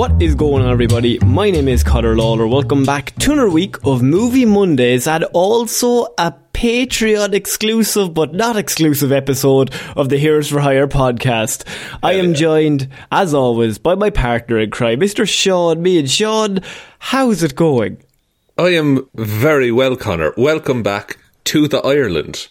What is going on, everybody? My name is Connor Lawler. Welcome back to another week of Movie Mondays and also a Patreon exclusive but not exclusive episode of the Heroes for Hire podcast. I am joined, as always, by my partner in crime, Mr. Sean Me and Sean, how's it going? I am very well, Connor. Welcome back to the Ireland.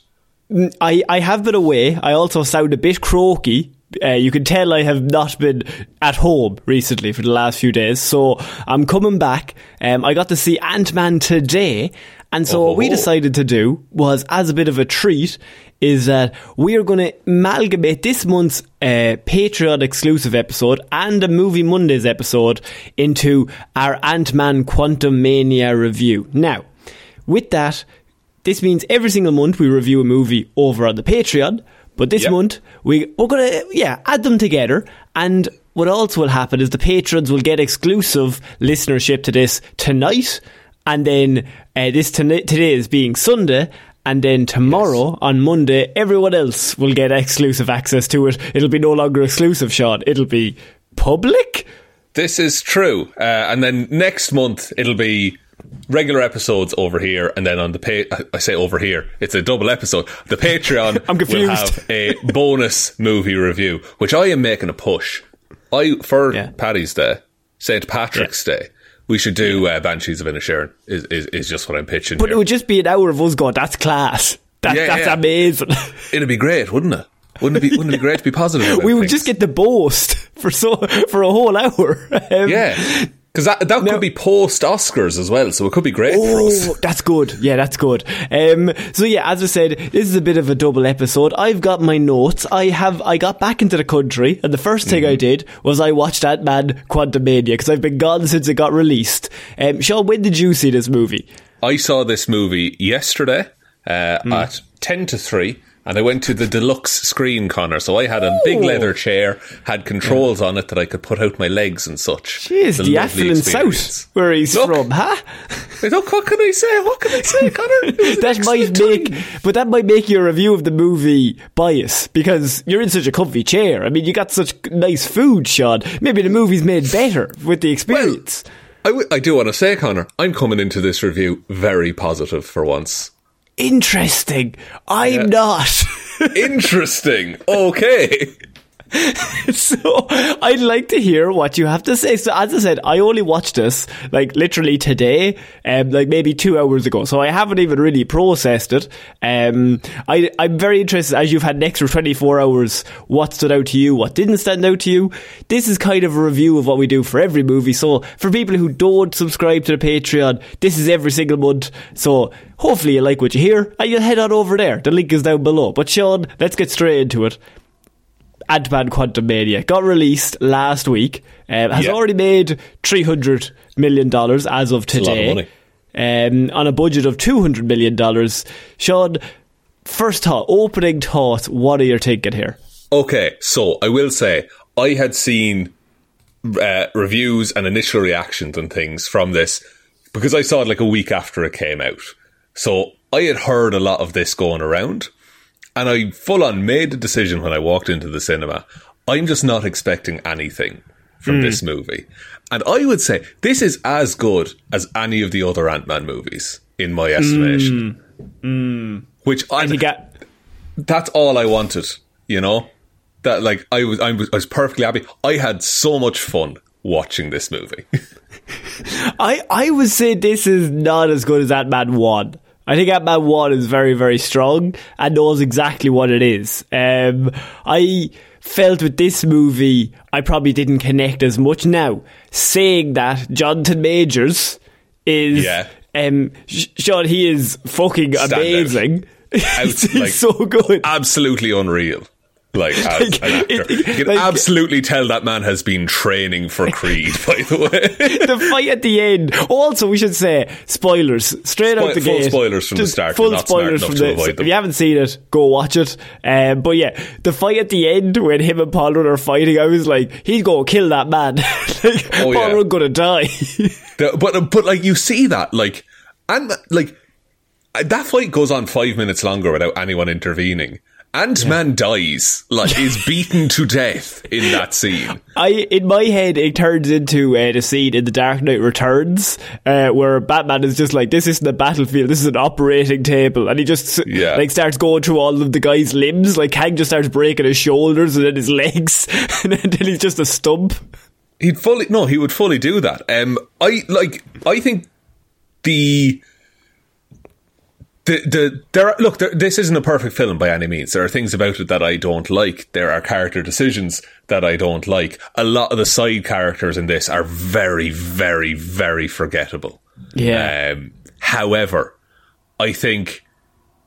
Mm, I, I have been away. I also sound a bit croaky. Uh, you can tell I have not been at home recently for the last few days, so I'm coming back. Um, I got to see Ant Man today, and so what we Oh. decided to do was, as a bit of a treat, is that we are going to amalgamate this month's uh, Patreon exclusive episode and a Movie Mondays episode into our Ant Man Quantumania review. Now, with that, this means every single month we review a movie over on the Patreon. But this Yep. month we we're gonna yeah add them together, and what else will happen is the patrons will get exclusive listenership to this tonight, and then uh, this tonight today is being Sunday. And then tomorrow on Monday, everyone else will get exclusive access to it. It'll be no longer exclusive, Sean. It'll be public. This is true. Uh, and then next month it'll be regular episodes over here, and then on the pay, I say over here, it's a double episode. The Patreon I'm confused. will have a bonus movie review, which I am making a push. I for Yeah. Paddy's Day, St Patrick's Day. We should do uh, Banshees of Inisherin. Is, is is just what I'm pitching. But here. it would just be an hour of us going, that's class. That, Yeah, that's yeah. amazing. It'd be great, wouldn't it? Wouldn't it be? Wouldn't it be great to be positive? About we would things? just get the boast for so for a whole hour. Um, Yeah. Because that, that Now- could be post Oscars as well, so it could be great for us. Oh, that's good. Yeah, that's good. Um, so yeah, as I said, this is a bit of a double episode. I've got my notes. I have. I got back into the country, and the first thing Mm-hmm. I did was I watched Ant Man Quantumania because I've been gone since it got released. Um, Sean, when did you see this movie? I saw this movie yesterday uh, Hmm. at 10 to 3, and I went to the deluxe screen, Connor. So I had a big Oh. leather chair, had controls on it that I could put out my legs and such. Jeez, the lovely affluent south, where he's Look. from, huh? Look, what can I say? What can I say, Connor? It was an that might make, time. but that might make your review of the movie bias because you're in such a comfy chair. I mean, you got such nice food, Sean. Maybe the movie's made better with the experience. I, w- I do want to say, Connor, I'm coming into this review very positive for once. Interesting. I'm not. Interesting. Okay. so I'd like to hear what you have to say. So as I said, I only watched this like literally today, um, like maybe two hours ago. So I haven't even really processed it. Um, I I'm very interested as you've had an extra 24 hours. What stood out to you? What didn't stand out to you? This is kind of a review of what we do for every movie. So for people who don't subscribe to the Patreon, this is every single month. So hopefully you like what you hear and you'll head on over there. The link is down below. But Sean, let's get straight into it. Ant-Man Quantumania got released last week. Um, has Yeah. already made three hundred million dollars as of a lot of today. money. Um, on a budget of two hundred million dollars. Sean, first thought, opening thoughts. What are you thinking here? Okay, so I will say I had seen uh, reviews and initial reactions and things from this because I saw it like a week after it came out. So I had heard a lot of this going around, and I full on made the decision when I walked into the cinema. I'm just not expecting anything from hmm. this movie. And I would say this is as good as any of the other Ant Man movies, in my estimation. Hmm. Hmm. Which I And you get that's all I wanted, you know? That like I was I was I was perfectly happy. I had so much fun watching this movie. I I would say this is not as good as Ant Man one. I think Ant Man one is very very strong and knows exactly what it is. Um, I felt with this movie I probably didn't connect as much. Now saying that Jonathan Majors is Yeah. um Sean he is fucking Standout. amazing. he's Out, like, so good. absolutely unreal. Like as Like, an actor. it- you can like- absolutely tell that man has been training for Creed, by the way. the fight at the end. Also, we should say spoilers straight Spoil- out the full gate. spoilers from the start. Full spoilers from the. avoid. If you haven't seen it, go watch it. Um, but yeah, the fight at the end when him and Paul Rudd are fighting, I was like, he's gonna kill that man. like, Oh, Paul yeah. Rudd gonna die. The- but but like you see that like and like that fight goes on five minutes longer without anyone intervening. Ant Man dies, like is beaten to death in that scene. I in my head it turns into uh, the scene in The Dark Knight Returns uh, where Batman is just like this isn't a battlefield this is an operating table and he just Yeah. like starts going through all of the guy's limbs like Kang just starts breaking his shoulders and then his legs and then he's just a stump He'd fully no, he would fully do that. Um, I like. I think the the the there. Are, look, there, this isn't a perfect film by any means. There are things about it that I don't like. There are character decisions that I don't like. A lot of the side characters in this are very, very, very forgettable. yeah Um, however, I think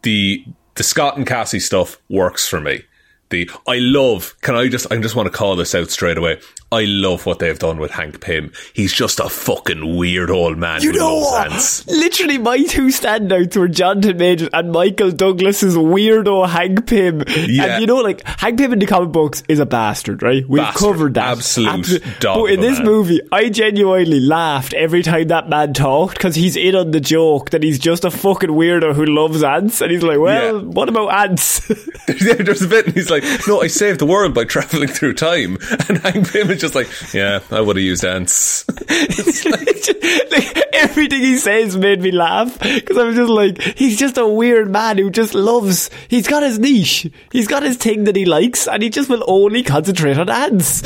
the the Scott and Cassie stuff works for me. The I love. Can I just? I just want to call this out straight away. I love what they've done with Hank Pym. He's just a fucking weird old man you know what? ants. Literally, my two standouts were Jonathan Majors and Michael Douglas's weirdo Hank Pym. Yeah. And you know, like Hank Pym in the comic books is a bastard, right? We've Bastard. covered that. Absolute dog But in this man. movie, I genuinely laughed every time that man talked because he's in on the joke that he's just a fucking weirdo who loves ants, and he's like, "Well, Yeah. what about ants?" There's a bit, and he's like, "No, I saved the world by traveling through time." And Hank Pym is just like, "Yeah, I would have used ants." like, everything he says made me laugh because I was just like, he's just a weird man who just loves. He's got his niche. He's got his thing that he likes, and he just will only concentrate on ants.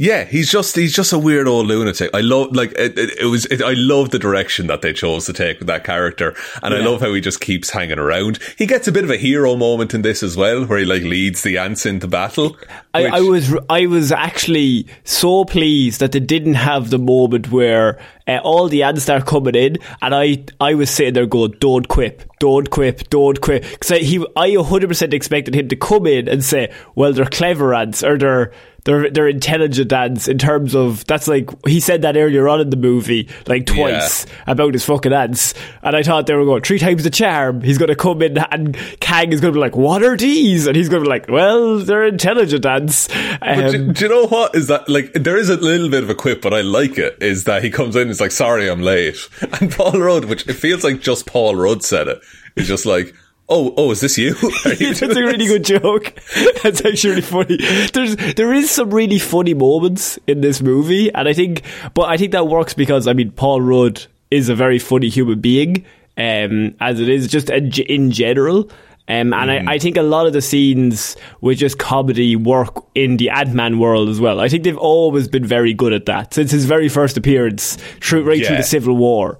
Yeah, he's just he's just a weird old lunatic. I love like it, it, it was. It, I love the direction that they chose to take with that character, and I love how he just keeps hanging around. He gets a bit of a hero moment in this as well, where he like leads the ants into battle. I, which- I was I was actually so pleased that they didn't have the moment where uh, all the ants start coming in, and I I was sitting there going, "Don't quip, don't quip, don't quip," because I, he I 100 percent expected him to come in and say, "Well, they're clever ants, or they're." They're, they're intelligent ants in terms of that's like he said that earlier on in the movie like twice about his fucking ants and I thought they were going three times the charm he's going to come in and Kang is going to be like what are these and he's going to be like well they're intelligent ants But um, do, do you know what is that like? There is a little bit of a quip, but I like it. Is that he comes in, and he's like, "Sorry, I'm late," and Paul Rudd, which it feels like just Paul Rudd said it, is just like, "Oh, oh, is this you?" You That's a really this?" good joke. That's actually really funny. There's there is some really funny moments in this movie, and I think, but I think that works because I mean Paul Rudd is a very funny human being, um, as it is just in in general. Um, and I, I think a lot of the scenes with just comedy work in the Ant Man world as well. I think they've always been very good at that since his very first appearance, through, right through the Civil War.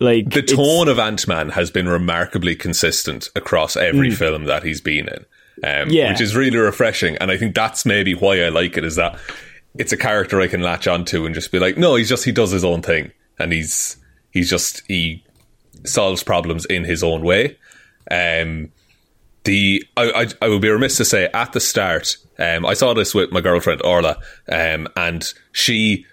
Like the tone of Ant Man has been remarkably consistent across every film that he's been in, um, Mm. Yeah. which is really refreshing. And I think that's maybe why I like it is that it's a character I can latch onto and just be like, no, he's just he does his own thing, and he's he's just he solves problems in his own way. Um, the I, I I would be remiss to say at the start, um, I saw this with my girlfriend Orla, um, and she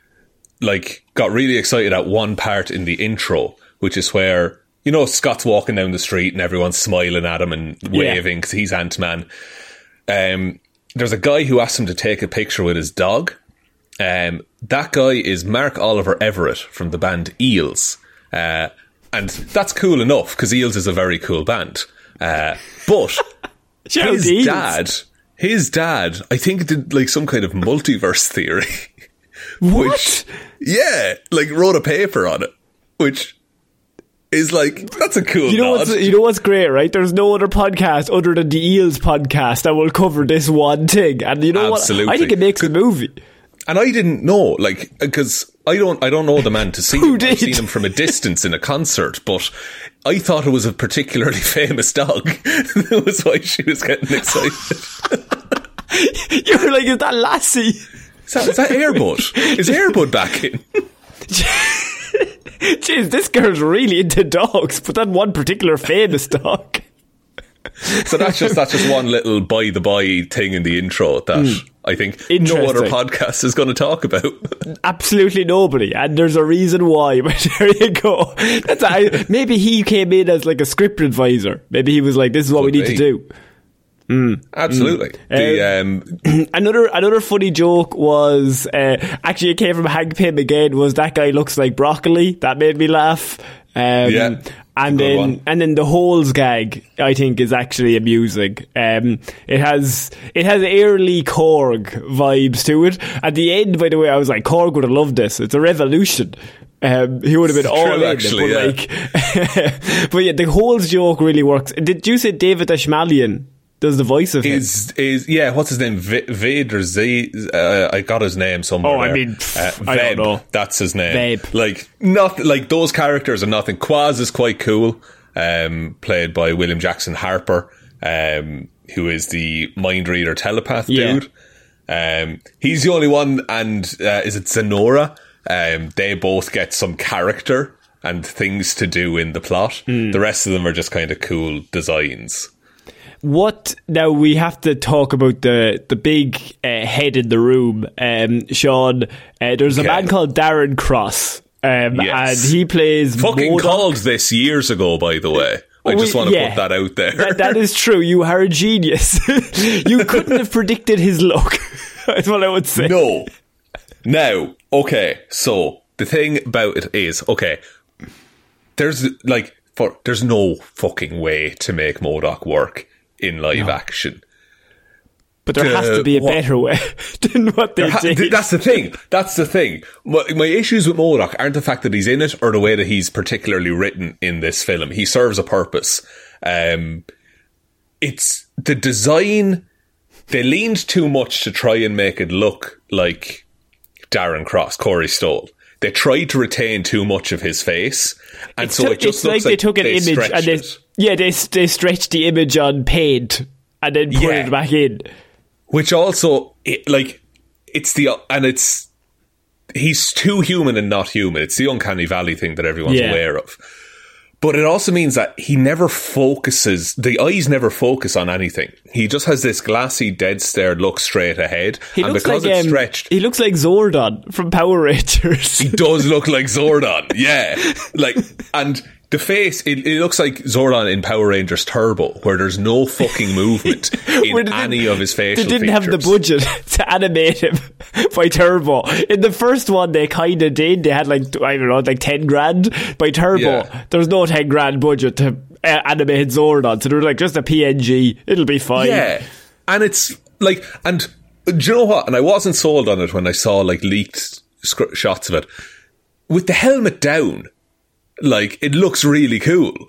like got really excited at one part in the intro, which is where you know, Scott's walking down the street and everyone's smiling at him and waving because he's Ant Man. Um, there's a guy who asked him to take a picture with his dog. Um, that guy is Mark Oliver Everett from the band Eels. Uh, and that's cool enough because Eels is a very cool band. Uh, but his to Eels. dad, his dad, I think did like some kind of multiverse theory. What? Which, yeah, like wrote a paper on it, which is like that's a cool. You know nod. what's you know what's great, right? There's no other podcast other than the Eels podcast that will cover this one thing, and you know Absolutely. what? I think it makes a movie. And I didn't know, like, uh, because I don't, I don't know the man to see Who him. did? I've seen him from a distance in a concert, but I thought it was a particularly famous dog. that was why she was getting excited. You were like, is that Lassie? Is that, is that Airbud? Is Airbud back in? Jeez, this girl's really into dogs, but that one particular famous dog. So that's just that's just one little by the by thing in the intro that mm. I think no other podcast is going to talk about. Absolutely nobody, and there's a reason why. But there you go. That's I, maybe he came in as like a script advisor. Maybe he was like, "This is what we need be. to do." Absolutely. The um, another another funny joke was uh, actually it came from Hank Pym again. Was that guy looks like broccoli? That made me laugh. Um, Yeah, and then one. and then the holes gag I think is actually amusing. Um, it has it has Airly Korg vibes to it. At the end, by the way, I was like, Korg would have loved this. It's a revolution. Um, he would have been It's all true, in, actually, but yeah. like, but yeah, the holes joke really works. Did you say David Dastmalchian does the voice of him? is is yeah, what's his name? V- Vaid or Z? Uh, I got his name somewhere. Oh, I there. mean, uh, pff, I don't know. That's his name. Veb. Like not like those characters are nothing. Quaz is quite cool. Um, played by William Jackson Harper, um, who is the mind reader telepath Yeah. dude. Um, he's the only one, and uh, is it Zenora? Um, they both get some character and things to do in the plot. Hmm. The rest of them are just kind of cool designs. What now? We have to talk about the the big uh, head in the room, um, Sean. Uh, there's a man called Darren Cross, um, Yes. and he plays Fucking MODOK. called this years ago, by the way. I Oh, just we- want to yeah. put that out there. That, that is true. You are a genius. you couldn't have predicted his look. That's what I would say. no. Now, okay, so the thing about it is, okay, there's like, for there's no fucking way to make MODOK work in live action. but there has Uh, to be a what- better way than what they There ha- did. that's the thing. That's the thing. My, my issues with MODOK aren't the fact that he's in it or the way that he's particularly written in this film. He serves a purpose. Um, it's the design. They leaned too much to try and make it look like Darren Cross, Corey Stoll. They tried to retain too much of his face, and It's so t- it just it's looks like they took an they image and they, it. Yeah, they they stretched the image on paint and then put Yeah. it back in. which also it, like it's the and it's he's too human and not human it's the uncanny valley thing that everyone's Yeah. aware of but it also means that he never focuses the eyes never focus on anything he just has this glassy dead stare look straight ahead He and looks because like it's um, stretched He looks like Zordon from Power Rangers. he does look like Zordon yeah like and the face it, it looks like Zordon in Power Rangers Turbo where there's no fucking movement in any of his facial They didn't have the budget to animate him by Turbo. In the first one, they kind of did. They had like I don't know, like ten grand. By Turbo, Yeah. there was no ten grand budget to uh, animate Zordon, so they were like just a PNG. It'll be fine. Yeah, and it's like, and do you know what? And I wasn't sold on it when I saw like leaked sc- shots of it with the helmet down. Like it looks really cool.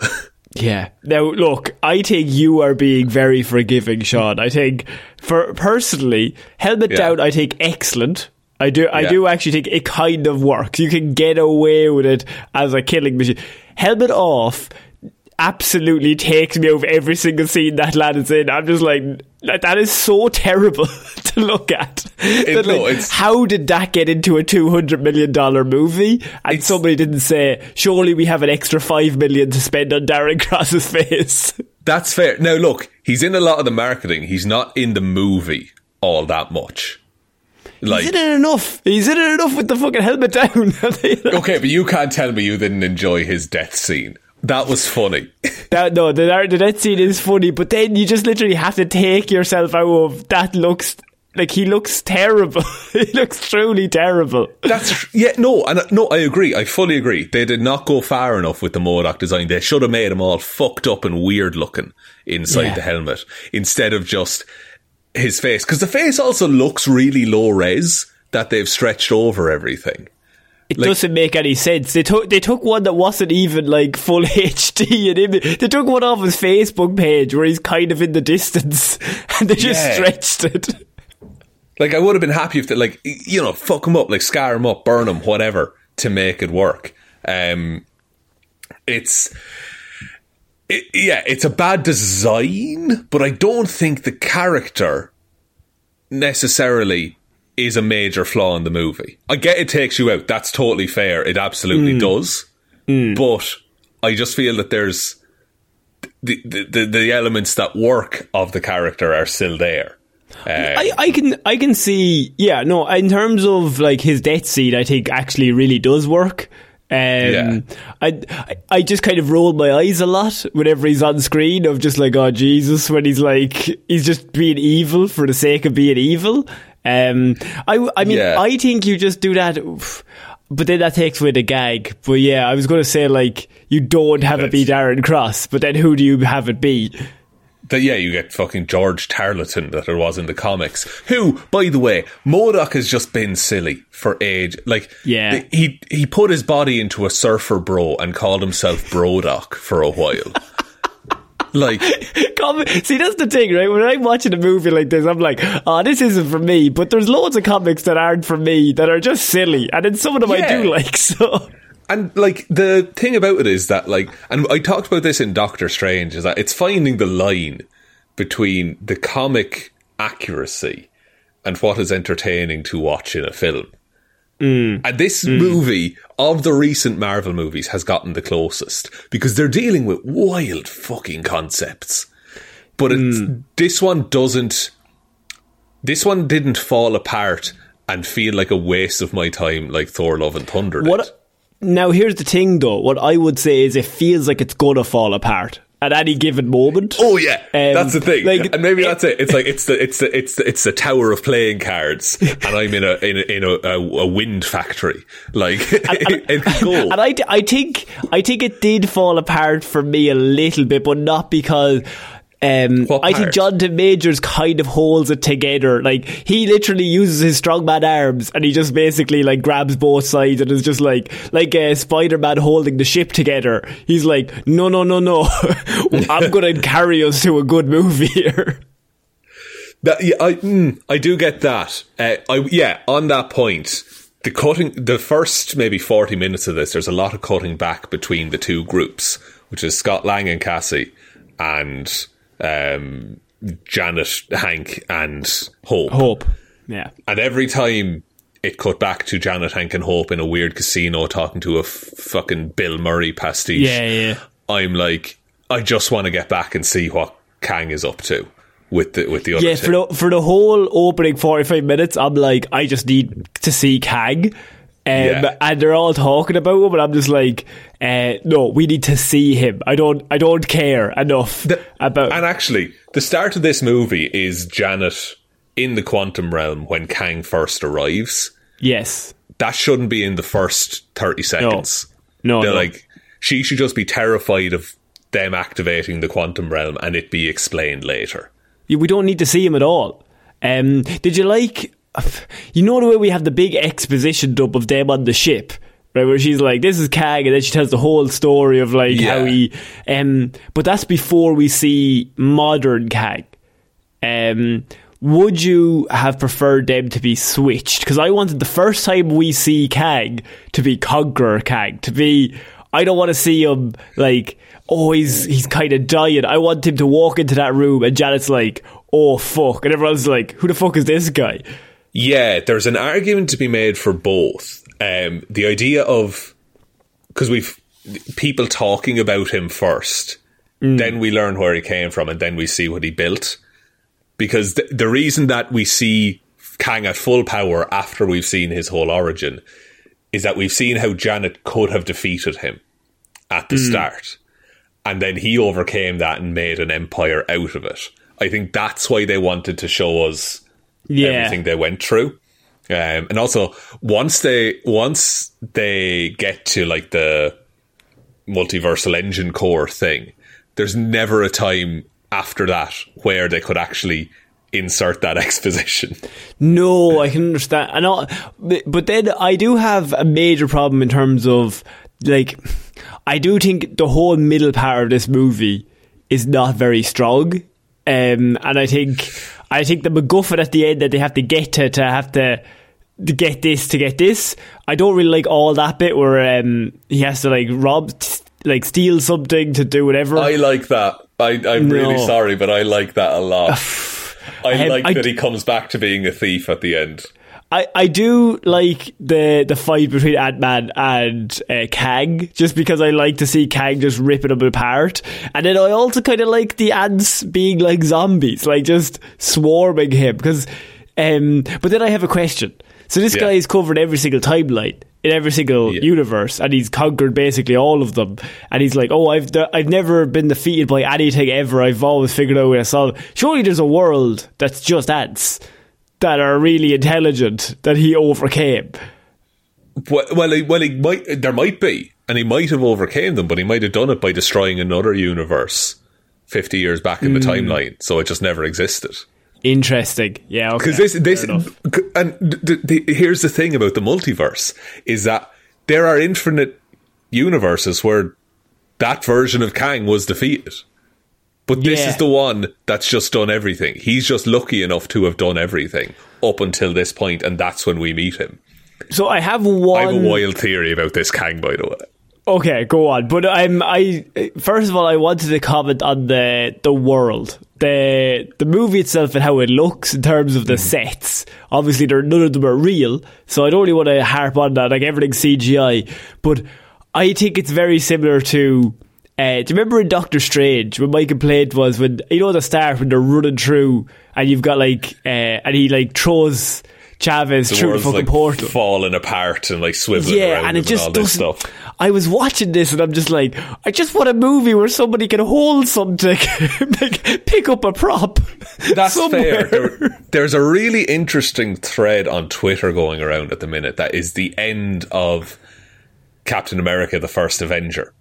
Yeah. Now, look, I think you are being very forgiving, Sean. I think, for personally, helmet Yeah. down, I think excellent. I do, I Yeah. do actually think it kind of works. You can get away with it as a killing machine. Helmet off absolutely takes me over every single scene that lad is in. I'm just like, that is so terrible to look at. That, no, like, how did that get into a two hundred million dollar movie? And somebody didn't say, surely we have an extra 5 million to spend on Darren Cross's face. That's fair. Now look, he's in a lot of the marketing. He's not in the movie all that much. Like, He's in it enough. He's in it enough with the fucking helmet down. okay, but you can't tell me you didn't enjoy his death scene. That was funny. That, no, the, the death scene is funny, but then you just literally have to take yourself out of that looks like he looks terrible. he looks truly terrible. That's yeah, no, and uh, no, I agree. I fully agree. They did not go far enough with the MODOK design. They should have made him all fucked up and weird looking inside Yeah. the helmet instead of just his face. Because the face also looks really low res that they've stretched over everything. It Like- doesn't make any sense. They took they took one that wasn't even like full HD and image. They took one off his Facebook page where he's kind of in the distance, and they just Yeah. stretched it. Like I would have been happy if they like you know fuck him up, like scar him up, burn him, whatever to make it work. Um, it's. It, yeah, it's a bad design, but I don't think the character necessarily is a major flaw in the movie. I get it takes you out. That's totally fair. It absolutely does. But I just feel that there's the, the the elements that work of the character are still there. Uh, I, I can I can see yeah no in terms of like his death scene I think actually really does work. Um, Yeah. I I- I just kind of roll my eyes a lot whenever he's on screen of just like oh Jesus when he's like he's just being evil for the sake of being evil. Um, I I mean Yeah. I think you just do that. But then that takes away the gag. But yeah, I was going to say like you don't have it be Darren Cross, but then who do you have it be? that yeah, you get fucking George Tarleton that it was in the comics. Who, by the way, MODOK has just been silly for age. Like, Yeah. he he put his body into a surfer bro and called himself Brodoc for a while. like, See, that's the thing, right? When I'm watching a movie like this, I'm like, oh, this isn't for me. But there's loads of comics that aren't for me that are just silly. And then some of them I do like, so. and like the thing about it is that like, and I talked about this in Doctor Strange, is that it's finding the line between the comic accuracy and what is entertaining to watch in a film. Mm. And this mm. movie, of the recent Marvel movies, has gotten the closest because they're dealing with wild fucking concepts. But it's, mm. this one doesn't. This one didn't fall apart and feel like a waste of my time like Thor: Love and Thunder. Did. What? Now, here's the thing, though. What I would say is it feels like it's going to fall apart at any given moment. Oh yeah, Um, that's the thing, like, and maybe it- that's it. It's like it's the it's the it's the it's the tower of playing cards, and I'm in a in a, in a, a, wind factory. Like it's cool. And I, I think I think it did fall apart for me a little bit, but not because. Um, I think part? Jonathan Majors kind of holds it together. Like he literally uses his strongman arms, and he just basically like grabs both sides, and is just like like uh, Spider Man holding the ship together. He's like, no, no, no, no, I'm gonna carry us to a good movie here. That, yeah, I mm, I do get that. Uh, I yeah, on that point, the cutting the first maybe forty minutes of this, there's a lot of cutting back between the two groups, which is Scott Lang and Cassie, and um, Janet, Hank, and Hope. Hope, yeah. And every time it cut back to Janet, Hank, and Hope in a weird casino talking to a f- fucking Bill Murray pastiche. Yeah, yeah. I'm like, I just want to get back and see what Kang is up to with the with the other Yeah, two. for the, for the whole opening 45 minutes, I'm like, I just need to see Kang. Um, Yeah. And they're all talking about him, and I'm just like, uh, no, we need to see him. I don't, I don't care enough The- about. and actually, the start of this movie is Janet in the quantum realm when Kang first arrives. yes, That shouldn't be in the first thirty seconds. no, They're no. like, she should just be terrified of them activating the quantum realm and it be explained later. Yeah, we don't need to see him at all. Um, did you like, you know the way we have the big exposition dump of them on the ship, right? Where she's like, "This is Kang," and then she tells the whole story of like how Yeah. he. Um, but that's before we see modern Kang. Um, would you have preferred them to be switched? Because I wanted the first time we see Kang to be Conqueror Kang, to be. I don't want to see him like, oh, he's he's kind of dying. I want him to walk into that room and Janet's like, oh fuck, and everyone's like, who the fuck is this guy? Yeah, there's an argument to be made for both. Um, the idea of because we've people talking about him first, then we learn where he came from, and then we see what he built. Because th- the reason that we see Kang at full power after we've seen his whole origin is that we've seen how Janet could have defeated him at the start. and then he overcame that and made an empire out of it. I think that's why they wanted to show us Yeah. everything they went through. Um, and also once they once they get to like the multiversal engine core thing, there's never a time after that where they could actually insert that exposition. No, I can understand. And all, but but then I do have a major problem in terms of like I do think the whole middle part of this movie is not very strong. Um, and I think I think the MacGuffin at the end that they have to get to to have to to get this to get this. I don't really like all that bit where um, he has to like rob like steal something to do whatever. I like that. I, I'm really sorry, but I like that a lot. I Um, like I that d- he comes back to being a thief at the end. I, I do like the the fight between Ant Man and uh, Kang, just because I like to see Kang just ripping them apart, and then I also kind of like the ants being like zombies, like just swarming him. Because, um, but then I have a question. So this Yeah. guy is covered every single timeline in every single Yeah. universe, and he's conquered basically all of them. And he's like, "Oh, I've I've never been defeated by anything ever. I've always figured out a way to solve." Surely there's a world that's just ants that are really intelligent that he overcame. Well, well, he, well, he might. There might be, and he might have overcame them, but he might have done it by destroying another universe fifty years back in the Hmm. timeline. So it just never existed. Interesting. Yeah, okay. Because this, this, and th- th- here's the thing about the multiverse is that there are infinite universes where that version of Kang was defeated. But this Yeah. is the one that's just done everything. He's just lucky enough to have done everything up until this point, and that's when we meet him. So I have one. I have a wild theory about this Kang, by the way. Okay, go on. But I'm I first of all I wanted to comment on the the world. The the movie itself and how it looks in terms of the mm-hmm. sets. Obviously there none of them are real, so I don't really want to harp on that, like everything's CGI. But I think it's very similar to uh, do you remember in Doctor Strange when my complaint was when you know the start when they're running through and you've got like uh, and he like throws Chavez The through the fucking like portal falling apart and like swiveling yeah, around and it just all this stuff. I was watching this and I'm just like, I just want a movie where somebody can hold something, like pick up a prop. That's somewhere. fair. There- there's a really interesting thread on Twitter going around at the minute that is the end of Captain America: The First Avenger,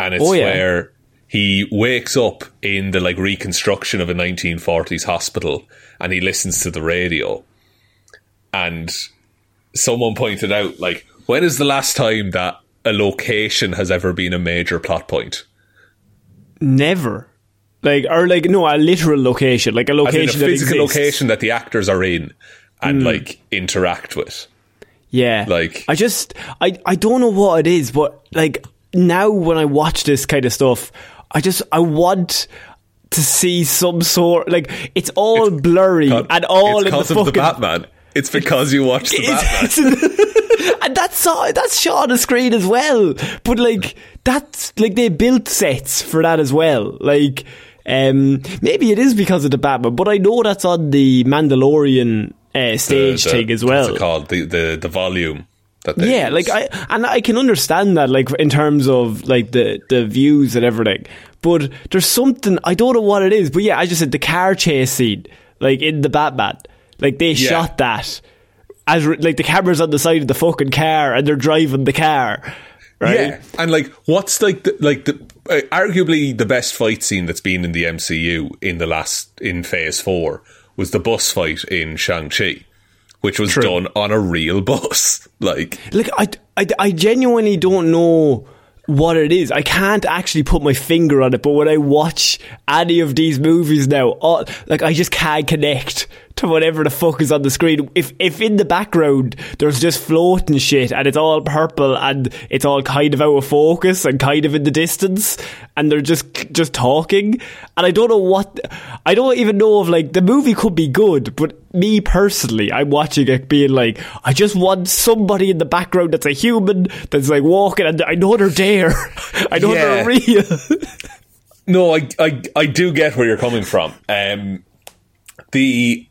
and it's Oh, yeah. where he wakes up in the like reconstruction of a 1940s hospital, and he listens to the radio, and someone pointed out like, when is the last time that a location has ever been a major plot point? Never. Like, or like, no, a literal location, like a a location that physical location that the actors are in and hmm. like interact with. Yeah. Like- I just I I don't know what it is, but like now when I watch this kind of stuff, I just I want to see some sort like it's all blurry God, and all it's in the because fucking of the Batman. It's because you watched the Batman. It's- and that's that's shot on the screen as well. But like that's like they built sets for that as well. Like um, maybe it is because of the Batman, but I know that's on the Mandalorian uh, stage The- the- thing as What's well. it called? The, the, the volume. That they Yeah, use. like I and I can understand that, like in terms of like the the views and everything. But there's something I don't know what it is. But yeah, I just said the car chase scene, like in the Batman, like they Yeah. shot that as like the camera's on the side of the fucking car and they're driving the car, right? Yeah, and like, what's like the like the uh, arguably the best fight scene that's been in the MCU in the last in Phase Four was the bus fight in Shang Chi, which was done on a real bus. Like, Like I, I, I genuinely don't know what it is. I can't actually put my finger on it. But when I watch any of these movies now, all, like I just can't connect to whatever the fuck is on the screen. If if in the background there's just floating shit and it's all purple and it's all kind of out of focus and kind of in the distance and they're just just talking and I don't know what I don't even know if like the movie could be good, but me personally, I'm watching it being like, I just want somebody in the background that's a human that's like walking and I know they're there. I know Yeah. they're real. no, I I I do get where you're coming from. Um, the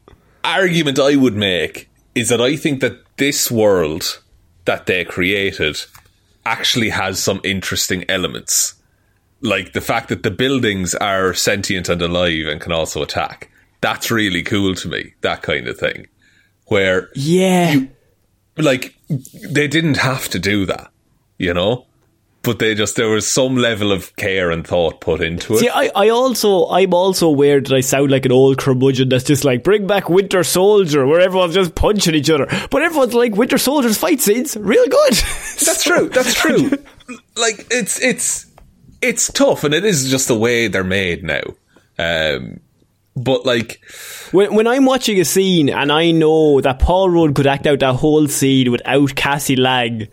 argument I would make is that I think that this world that they created actually has some interesting elements like the fact that the buildings are sentient and alive and can also attack. That's really cool to me. That kind of thing, where Yeah. like they didn't have to do that, you know, but they just there was some level of care and thought put into it. See, I, I also, I'm also aware that I sound like an old curmudgeon that's just like, bring back Winter Soldier, where everyone's just punching each other. But everyone's like, Winter Soldier's fight scenes, real good. That's true. That's true. like it's it's it's tough, and it is just the way they're made now. Um, but like, When, when I'm watching a scene and I know that Paul Rudd could act out that whole scene without Cassie Lang,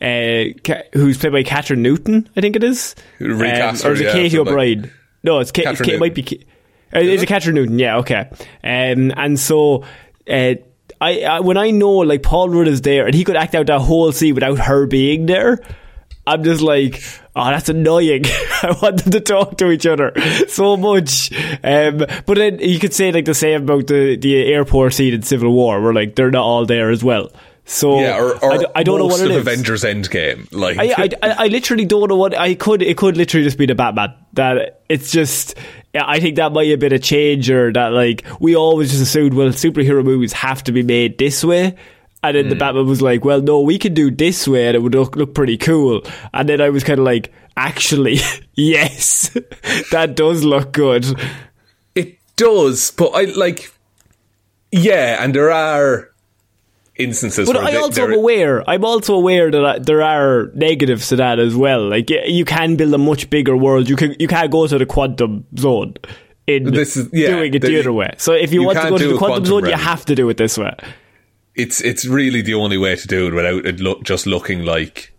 uh, Ca- who's played by Kathryn Newton, I think it is. Um, or is it yeah, Katie so like- O'Brien? no, it's Ka- Ka- it might be. Ka- uh, is it Kathryn Newton? Yeah, okay. Um, and so. Uh, I, I when I know like Paul Rudd is there and he could act out that whole scene without her being there, I'm just like, oh, that's annoying. I want them to talk to each other so much. Um, but then you could say like the same about the, the airport scene in Civil War, where like they're not all there as well. So yeah, or, or I, d- I don't know what it of is. Avengers Endgame. Like, I, I, I I literally don't know what I could. It could literally just be the Batman. That it's just. I think that might have been a changer. That like we always just assumed, well, superhero movies have to be made this way. And then the hmm. Batman was like, well, no, we can do this way and it would look, look pretty cool. And then I was kind of like, actually, yes, that does look good. It does, but I like. Yeah, and there are instances But I also aware. I'm also aware that I, there are negatives to that as well. Like you can build a much bigger world. You can you can't go to the quantum zone in This is- yeah, doing it the- the other way. So if you, you want to go to the quantum, quantum zone, you have to do it this way. it's it's really the only way to do it without it look just looking like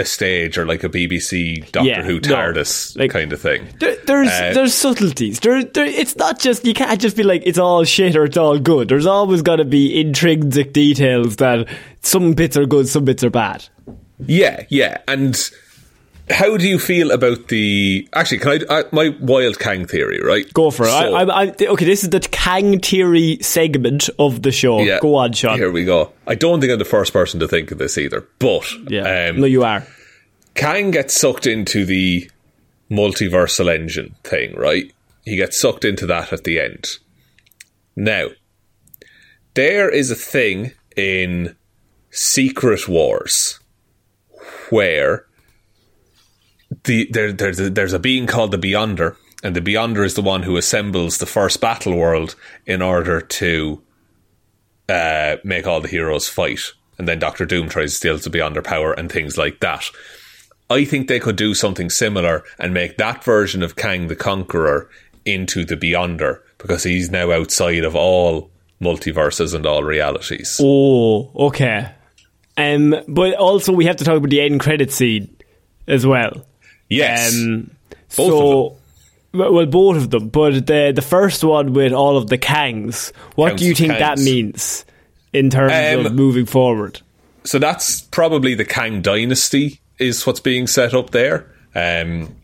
a stage or like a BBC Doctor Yeah, Who no, TARDIS like- kind of thing. There, there's Uh, there's subtleties. There, there, it's not just you can't just be like it's all shit or it's all good. There's always got to be intrinsic details that some bits are good, some bits are bad. Yeah, yeah. And how do you feel about the? Actually, can I? I my wild Kang theory, right? Go for it. So- I, I, I, okay, this is the Kang theory segment of the show. Yeah. Go on, Sean. Here we go. I don't think I'm the first person to think of this either, but Yeah. um, no, you are. Kang gets sucked into the multiversal engine thing, right? He gets sucked into that at the end. Now, there is a thing in Secret Wars where the there there's a, there's a being called the Beyonder, and the Beyonder is the one who assembles the first battle world in order to uh, make all the heroes fight. And then Doctor Doom tries to steal the Beyonder power and things like that. I think they could do something similar and make that version of Kang the Conqueror into the Beyonder because he's now outside of all multiverses and all realities. Oh, okay. Um, but also we have to talk about the end credit scene as well. Yes. Um, Both so, of well, well, both of them. But the the first one with all of the Kangs, what Counts do you think that means in terms of Um, moving forward? so that's probably the Kang dynasty is what's being set up there. Um,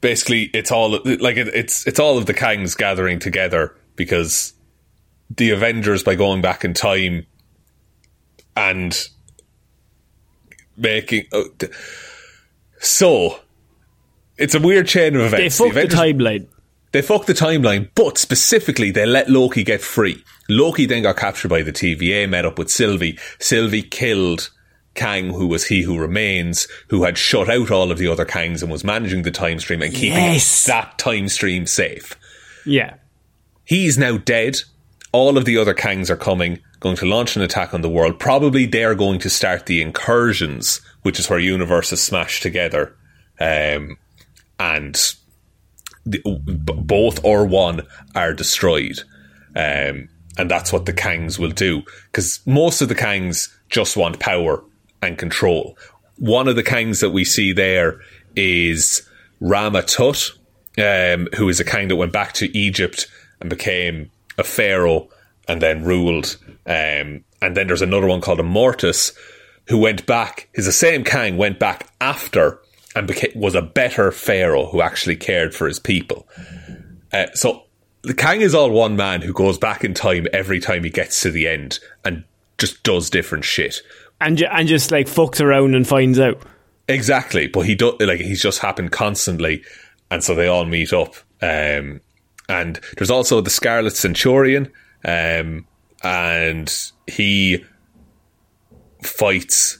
basically, it's all like it, it's it's all of the Kangs gathering together because the Avengers, by going back in time and making oh, d- so, it's a weird chain of events. They fucked the Avengers- timeline. they fucked the timeline, but specifically they let Loki get free. Loki then got captured by the TVA, met up with Sylvie. Sylvie killed Kang, who was he who remains, who had shut out all of the other Kangs and was managing the time stream and keeping Yes. that time stream safe. Yeah. He's now dead. All of the other Kangs are coming, going to launch an attack on the world. Probably they're going to start the incursions, which is where universes smash together. Um, and the, b- both or one are destroyed. Um, and that's what the Kangs will do. Because most of the Kangs just want power and control. One of the Kangs that we see there is Rama Tut, um, who is a Kang that went back to Egypt and became a pharaoh and then ruled. Um, and then there's another one called Immortus, who went back. He's the same Kang, went back after and became, was a better pharaoh who actually cared for his people. Uh, so the Kang is all one man who goes back in time every time he gets to the end and just does different shit. And ju- and just like fucks around and finds out. Exactly, but he do like he's just happened constantly, and so they all meet up. Um, and there's also the Scarlet Centurion, um, and he fights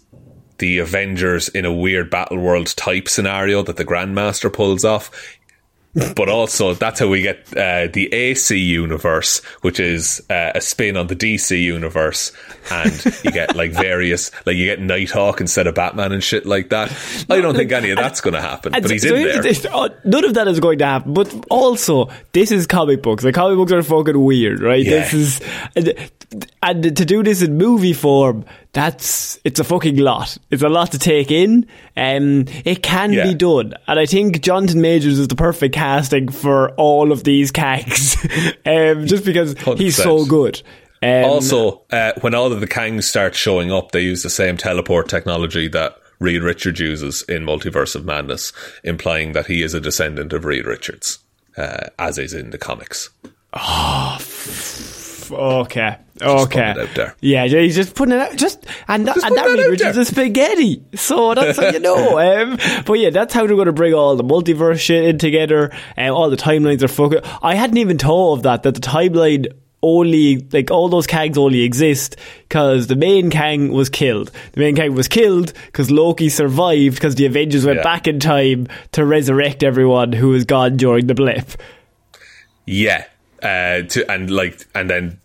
the Avengers in a weird battle world type scenario that the Grandmaster pulls off. but also, that's how we get uh, the AC universe, which is uh, a spin on the DC universe, and you get like various, like you get Nighthawk instead of Batman and shit like that. I don't think any of that's going to happen, but he's So in there. uh, none of that is going to happen. But also, this is comic books. The comic books are fucking weird, right? Yeah. This is and, and to do this in movie form, that's it's a fucking lot. It's a lot to take in. Um, it can Yeah. be done, and I think Jonathan Majors is the perfect casting for all of these Kangs, um, just because he's 100%. so good. Um, also, uh, when all of the Kangs start showing up, they use the same teleport technology that Reed Richards uses in Multiverse of Madness, implying that he is a descendant of Reed Richards, uh, as is in the comics. Putting Okay. there. Yeah, he's just putting it out. Just and, Just and that putting it Reed out Richards spaghetti. So that's how you know. Um, but yeah, that's how they're going to bring all the multiverse shit in together. And all the timelines are fucking. I hadn't even thought of that. That the timeline only like all those Kangs only exist because the main Kang was killed. The main Kang was killed because Loki survived because the Avengers went Yeah. back in time to resurrect everyone who was gone during the blip. Yeah, uh, to and like and then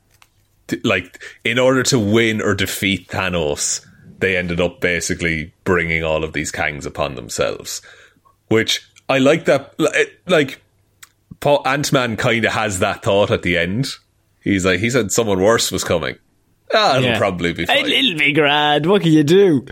like in order to win or defeat Thanos, they ended up basically bringing all of these Kangs upon themselves, which I like that. Like Ant Man kind of has that thought at the end. He's like, he said someone worse was coming. Ah, it'll Yeah. probably be fine. little bit grand. What can you do?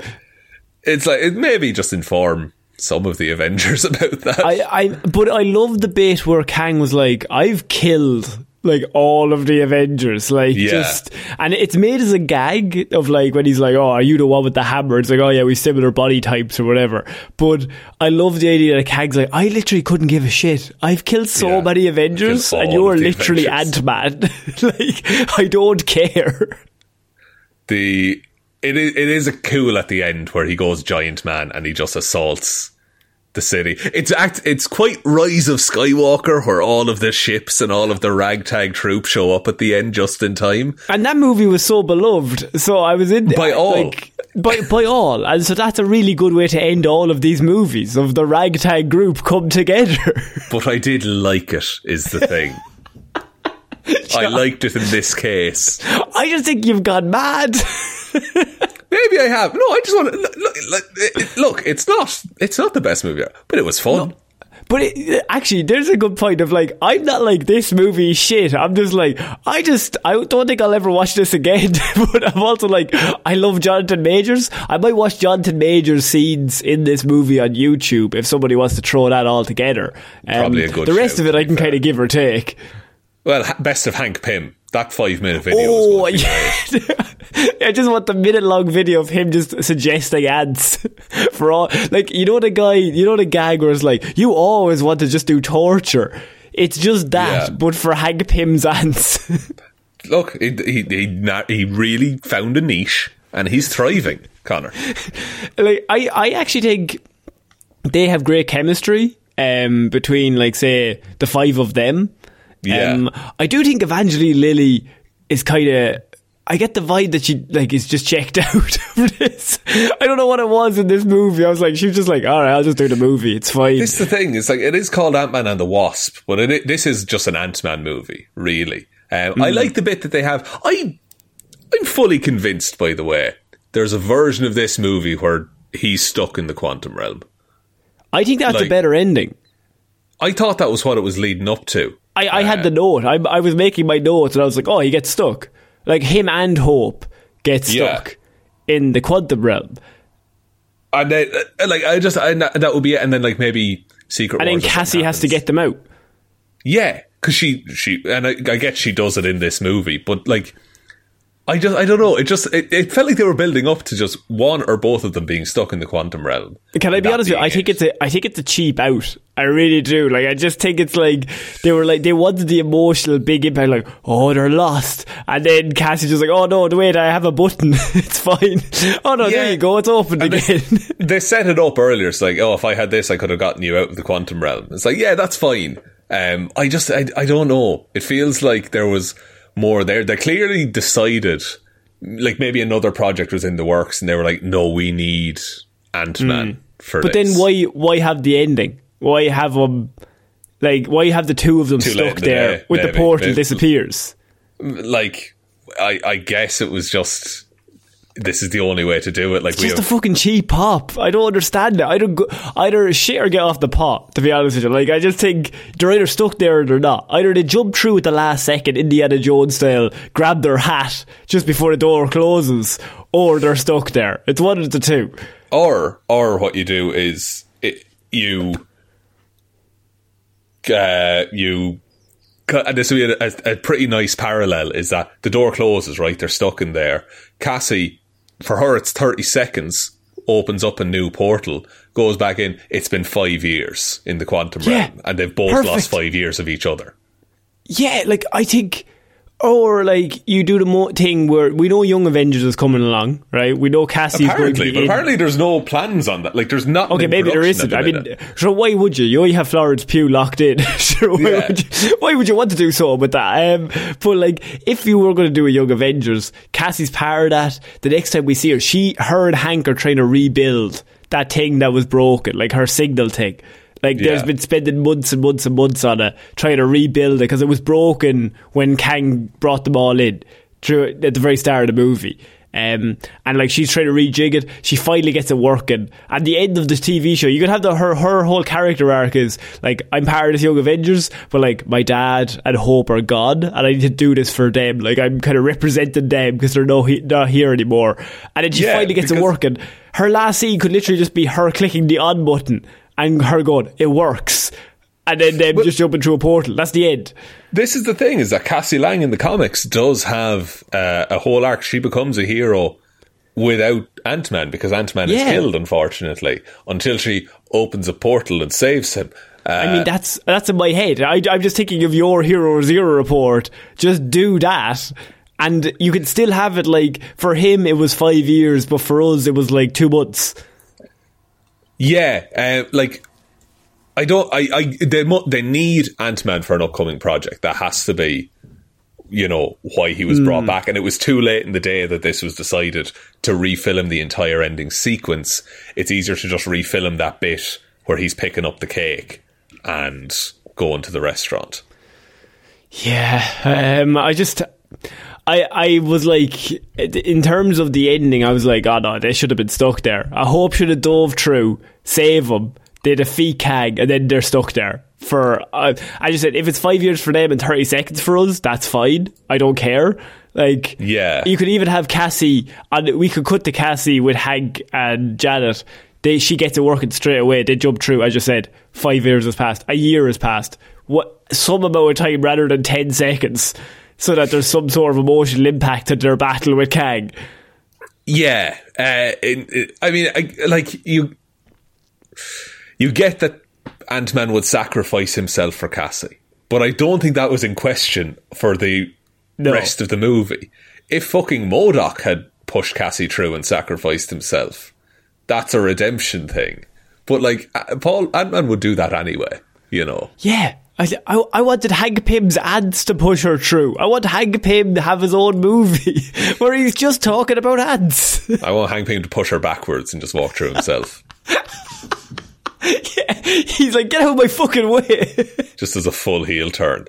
It's like it maybe just inform some of the Avengers about that. I, I, but I love the bit where Kang was like, "I've killed like all of the Avengers," like Yeah. just, and it's made as a gag of like when he's like, "Oh, are you the one with the hammer?" It's like, "Oh yeah, we similar body types or whatever." But I love the idea that Kang's like, "I literally couldn't give a shit. I've killed so Yeah. many Avengers, and you're literally Ant Man. like, I don't care." the it is, it is a cool at the end where he goes giant man and he just assaults the city. It's act it's quite Rise of Skywalker where all of the ships and all of the ragtag troops show up at the end just in time. And that movie was so beloved, so I was in By all. like, by by all, and so that's a really good way to end all of these movies of the ragtag group come together. But I did like it is the thing. I liked it in this case. I just think you've gone mad. Maybe I have. No, I just want to look, look, look, it's not it's not the best movie, ever, but it was fun. But it, actually, there's a good point of like, I'm not like this movie shit. I'm just like, I just, I don't think I'll ever watch this again. but I'm also like, I love Jonathan Majors. I might watch Jonathan Majors scenes in this movie on YouTube if somebody wants to throw that all together. Um, Probably a good The rest shout, of it, I can kind of give or take. Well, best of Hank Pym. That five minute video Oh, was going to be yeah. I just want the minute long video of him just suggesting ads for all. Like, you know, the guy, you know, the gag where it's like, you always want to just do torture. It's just that, Yeah. but for Hank Pym's ants. Look, he he he, he really found a niche and he's thriving, Connor. like, I, I actually think they have great chemistry um, between, like, say, the five of them. Yeah. Um, I do think Evangeline Lilly is kind of. I get the vibe that she like is just checked out of this. I don't know what it was in this movie. I was like, she was just like, all right, I'll just do the movie. It's fine. This is the thing. It's like it is called Ant Man and the Wasp, but it, this is just an Ant Man movie, really. Um, I like the bit that they have. I I'm fully convinced, by the way. There's a version of this movie where he's stuck in the quantum realm. I think that's a better ending. I thought that was what it was leading up to. I, I had the note. I, I was making my notes and I was like, oh, he gets stuck. Like him and Hope get Yeah. stuck in the quantum realm. And then, uh, like, I just, and that, would be it. And then, like, maybe Secret And then Wars something Cassie has to get them out. Yeah, because she she and I, I get she does it in this movie, but like, I just I don't know. It just it, it felt like they were building up to just one or both of them being stuck in the quantum realm. Can I be honest with you? I think it. it's a I think it's a cheap out I really do. Like, I just think it's like they were like they wanted the emotional big impact. Like, oh, they're lost, and then Cassie just like, oh no, wait, I have a button. it's fine. Oh no, there you go. It's opened And again. They, they set it up earlier. It's like, oh, if I had this, I could have gotten you out of the quantum realm. It's like, yeah, that's fine. Um, I just, I, I don't know. It feels like there was more there. They clearly decided, like maybe another project was in the works, and they were like, no, we need Ant Man for Hmm. but this. then why why have the ending? Why have them? Like, why have the two of them Too stuck the there day, with the portal Maybe- disappears? like, I, I guess it was just. This is the only way to do it. Like It's just a fucking cheap pop. I don't understand it. I don't go, either shit or get off the pot. To be honest with you, like I just think they're either stuck there or they're not. Either they jump through at the last second, Indiana Jones style, grab their hat just before the door closes, or they're stuck there. It's one of the two. or or what you do is it, you uh, you and this would be a, a pretty nice parallel is that the door closes right they're stuck in there cassie for her it's 30 seconds opens up a new portal goes back in it's been five years in the quantum Yeah. realm and they've both Perfect. lost five years of each other Yeah, like I think, or like you do the mo- thing where we know Young Avengers is coming along, right? We know Cassie's going to apparently but in. apparently there's no plans on that like there's not Okay, maybe there isn't. I mean, so why would you? You only have Florence Pugh locked in. sure, why, Yeah. would you, why would you want to do so with that? Um, but like, if you were going to do a Young Avengers, Cassie's part of that. The next time we see her, she, her and Hank are trying to rebuild that thing that was broken, like her signal thing. Like, there's been spending months and months and months on it, trying to rebuild it because it was broken when Kang brought them all in through at the very start of the movie. Um, and like she's trying to rejig it, she finally gets it working. At the end of the TV show, you could have the her her whole character arc is like I'm part of this Young Avengers, but like my dad and Hope are gone, and I need to do this for them. Like I'm kind of representing them because they're no he- not here anymore. And then she Yeah, finally gets it working. Her last scene could literally just be her clicking the on button and her going, "It works," and then them just jumping through a portal. That's the end. this is the thing is that Cassie Lang in the comics does have uh, a whole arc. She becomes a hero without Ant Man because Ant Man is killed, unfortunately, until she opens a portal and saves him. Uh, I mean, that's that's in my head. I, I'm just thinking of your Hero Zero report. Just do that, and you can still have it. Like for him, it was five years, but for us, it was like two months. Yeah, uh, like I don't. I, I they mu- they need Ant Man for an upcoming project. That has to be. You know why he was Hmm. brought back, and it was too late in the day that this was decided to refilm the entire ending sequence. It's easier to just refilm that bit where he's picking up the cake and going to the restaurant. Yeah, um, I just, I, I was like, in terms of the ending, I was like, oh no, they should have been stuck there. I hope should have dove through, save them, they defeat Kang, and then they're stuck there. For uh, I just said, if it's five years for them and thirty seconds for us, that's fine. I don't care. Like, Yeah. you could even have Cassie, and we could cut to Cassie with Hank and Janet. They, she gets it working straight away. They jump through. I just said five years has passed. A year has passed. What some amount of time rather than ten seconds, so that there's some sort of emotional impact to their battle with Kang. Yeah, uh, in, in- I mean, I, like you, you get that Ant Man would sacrifice himself for Cassie, but I don't think that was in question for the No. rest of the movie. If fucking MODOK had pushed Cassie through and sacrificed himself, that's a redemption thing. But like uh, Paul Ant Man would do that anyway, you know. Yeah. I, I, I wanted Hank Pym's ads to push her through. I want Hank Pym to have his own movie where he's just talking about ads. I want Hank Pym to push her backwards and just walk through himself, yeah, he's like, get out of my fucking way. just as a full heel turn.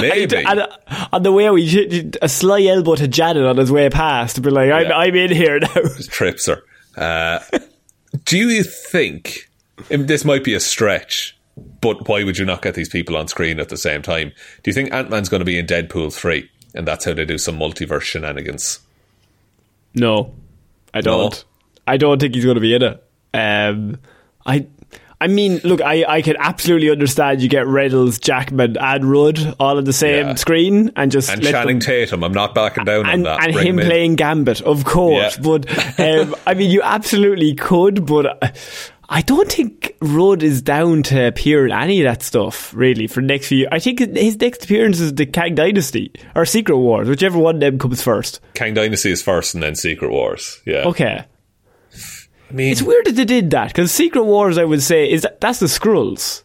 Maybe. And uh, on the way out, he, a sly elbow to Janet on his way past to be like, I'm, Yeah. I'm in here now. just trips her. Uh, do you think this might be a stretch? But why would you not get these people on screen at the same time? Do you think Ant Man's going to be in Deadpool three, and that's how they do some multiverse shenanigans? No, I don't. I don't think he's going to be in it. Um, I, I mean, look, I, I can absolutely understand you get Reynolds, Jackman, and Rudd all on the same Yeah. screen and just And Channing them, Tatum, I'm not backing down and, on that. and Bring him playing Gambit, of course. Yeah. But um, I mean, you absolutely could, but. Uh, I don't think Rudd is down to appear in any of that stuff, really, for the next few years. I think his next appearance is the Kang Dynasty or Secret Wars, whichever one of them comes first. Kang Dynasty is first and then Secret Wars. Yeah. Okay. I mean, It's weird that they did that, because Secret Wars, I would say, is that, that's the Skrulls.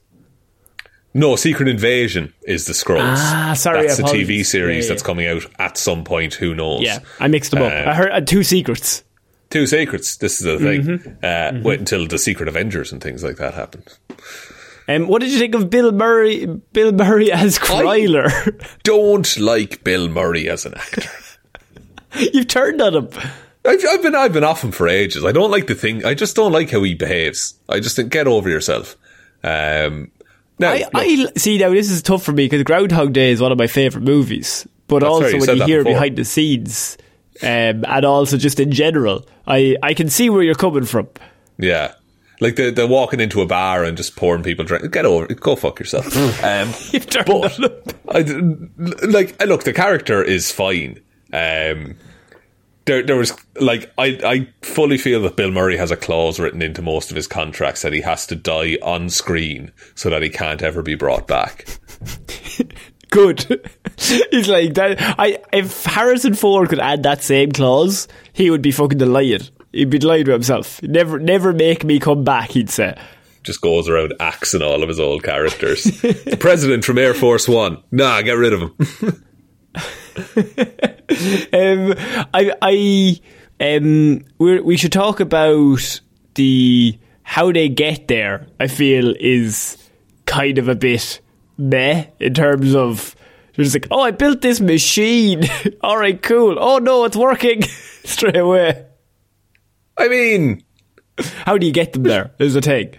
no, Secret Invasion is the Skrulls. Ah, sorry, That's the TV series Yeah, that's coming out at some point. Who knows? Yeah, I mixed them up. Um, I heard uh, two secrets. Two secrets. This is the thing. Mm-hmm. Uh, Wait until the Secret Avengers and things like that happen. Um, what did you think of Bill Murray? Bill Murray as Krylar? Don't like Bill Murray as an actor. You've turned on him. I've, I've been I've been off him for ages. I don't like the thing. I just don't like how he behaves. I just think get over yourself. Um, now, I, I see now. This is tough for me because Groundhog Day is one of my favorite movies. But also when you hear behind the scenes, um, and also just in general, I I can see where you're coming from. yeah, like the the walking into a bar and just pouring people drink. Get over it. Go fuck yourself. um, You've turned But-. I, like look, the character is fine. Um, there, there was like I, I fully feel that Bill Murray has a clause written into most of his contracts that he has to die on screen so that he can't ever be brought back. Good. He's like that. I if Harrison Ford could add that same clause, he would be fucking delighted. He'd be delighted with himself. Never, never make me come back. He'd say. Just goes around axing all of his old characters. the president from Air Force One. Nah, get rid of him. Um, I, I, um, we we should talk about the how they get there. I feel is kind of a bit meh in terms of they're just like, oh, I built this machine. All right, cool. Oh no, it's working straight away. I mean, How do you get them there? Is the thing.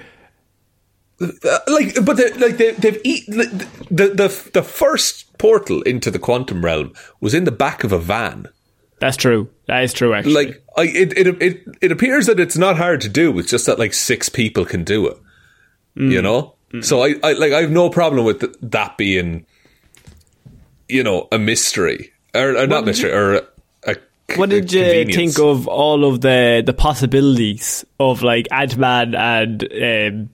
uh, like, but they like they, they've eaten the, the the the first portal into the quantum realm was in the back of a van. That's true. That is true. Actually, Like, I, it, it it it appears that it's not hard to do. It's just that like six people can do it. You know. So I, I like I have no problem with th- that being, you know, a mystery or, or not mystery or a. a What did you think of all of the the possibilities of like Ant Man and um,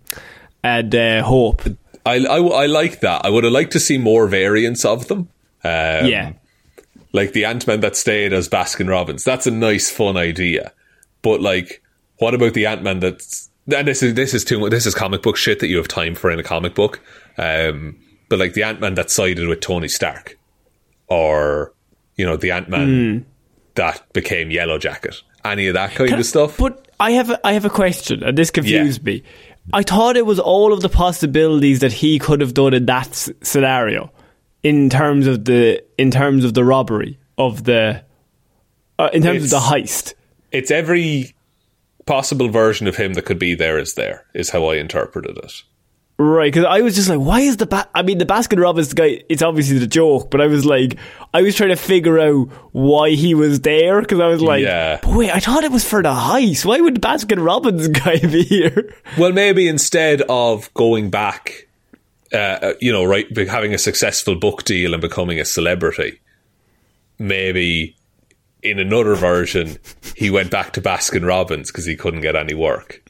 and uh, Hope? I, I, I like that. I would have liked to see more variants of them. Um, yeah, like the Ant Man that stayed as Baskin Robbins. That's a nice, fun idea. But like, what about the Ant Man that's and this is this is too much. This is comic book shit that you have time for in a comic book. Um, but like the Ant Man that sided with Tony Stark, or you know the Ant Man that became Yellow Jacket. Any of that kind of stuff. But I have a, I have a question, and this confused me. I thought it was all of the possibilities that he could have done in that s- scenario, in terms of the in terms of the robbery of the, uh, in terms It's- of the heist. it's every possible version of him that could be there is there. Is how I interpreted it. Right, because I was just like, why is the ba- I mean, the Baskin Robbins guy? It's obviously the joke, but I was like, I was trying to figure out why he was there because I was like, Yeah. wait, I thought it was for the heist. Why would Baskin Robbins guy be here? Well, maybe instead of going back, uh, you know, right, having a successful book deal and becoming a celebrity, maybe in another version he went back to Baskin Robbins because he couldn't get any work.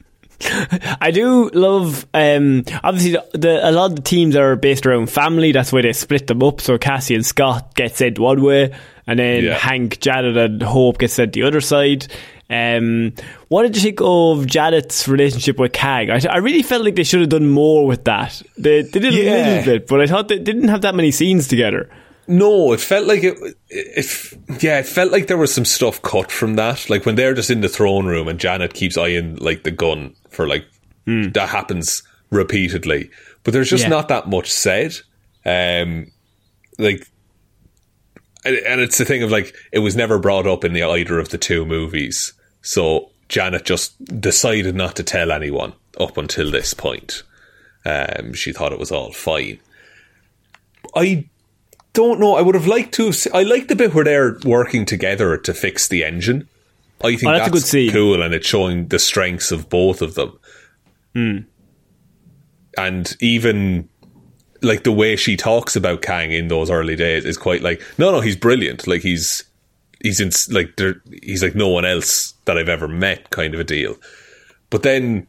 I do love, um, obviously, the, the, a lot of the teams are based around family. That's why they split them up. So Cassie and Scott get sent one way, and then Yeah. Hank, Janet, and Hope get sent the other side. Um, what did you think of Janet's relationship with Kang? I, I really felt like they should have done more with that. They, they did a Yeah. little bit, but I thought they didn't have that many scenes together. No, it felt like it, it. Yeah, it felt like there was some stuff cut from that. Like when they're just in the throne room and Janet keeps eyeing like the gun for like that happens repeatedly, but there's just Yeah. not that much said. Um, like, and, and it's the thing of like it was never brought up in the either of the two movies, so Janet just decided not to tell anyone up until this point. Um, she thought it was all fine. I don't know. I would have liked to. Have, se- I like the bit where they're working together to fix the engine. I think Oh, that's that's, a good scene. cool, and it's showing the strengths of both of them. Hmm. And even like the way she talks about Kang in those early days is quite like, no, no, he's brilliant. Like he's he's in like there, he's like no one else that I've ever met, kind of a deal. But then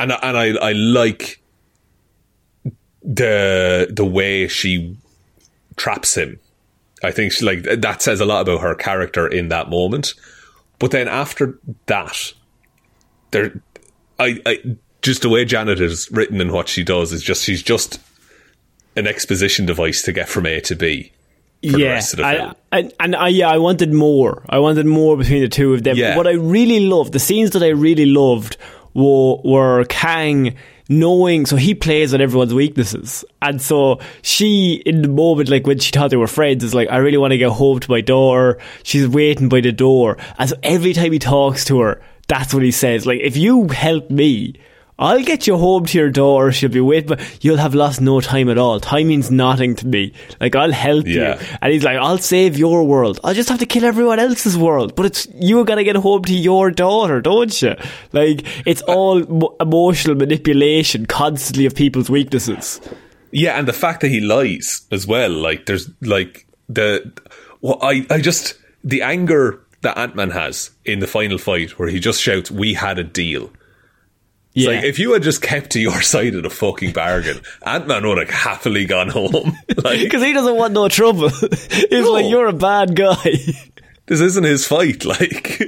and I- and I I like the the way she traps him. I think she, like that says a lot about her character in that moment. But then after that, there, I, I just the way Janet is written and what she does is just she's just an exposition device to get from A to B. For the rest of the I- film. I- and I, yeah, I wanted more. I wanted more between the two of them. Yeah. What I really loved, the scenes that I really loved, were, were Kang knowing. So he plays on everyone's weaknesses, and so she, in the moment, like when she thought they were friends, is like, I really want to get home to my daughter. She's waiting by the door, and so every time he talks to her, that's what he says. Like, if you help me. I'll get you home to your daughter. She'll be waiting, but you'll have lost no time at all. Time means nothing to me. Like I'll help Yeah. you. And he's like, I'll save your world. I'll just have to kill everyone else's world. But it's, you gotta get home to your daughter, don't you? Like, it's uh, all mo- emotional manipulation constantly of people's weaknesses. Yeah, and the fact that he lies as well, like there's like the well, I I just the anger that Ant Man has in the final fight where he just shouts, "We had a deal." It's Yeah. like if you had just kept to your side of the fucking bargain, Ant Man would have happily gone home. like Because he doesn't want no trouble. He's No. like, you're a bad guy. this isn't his fight. Like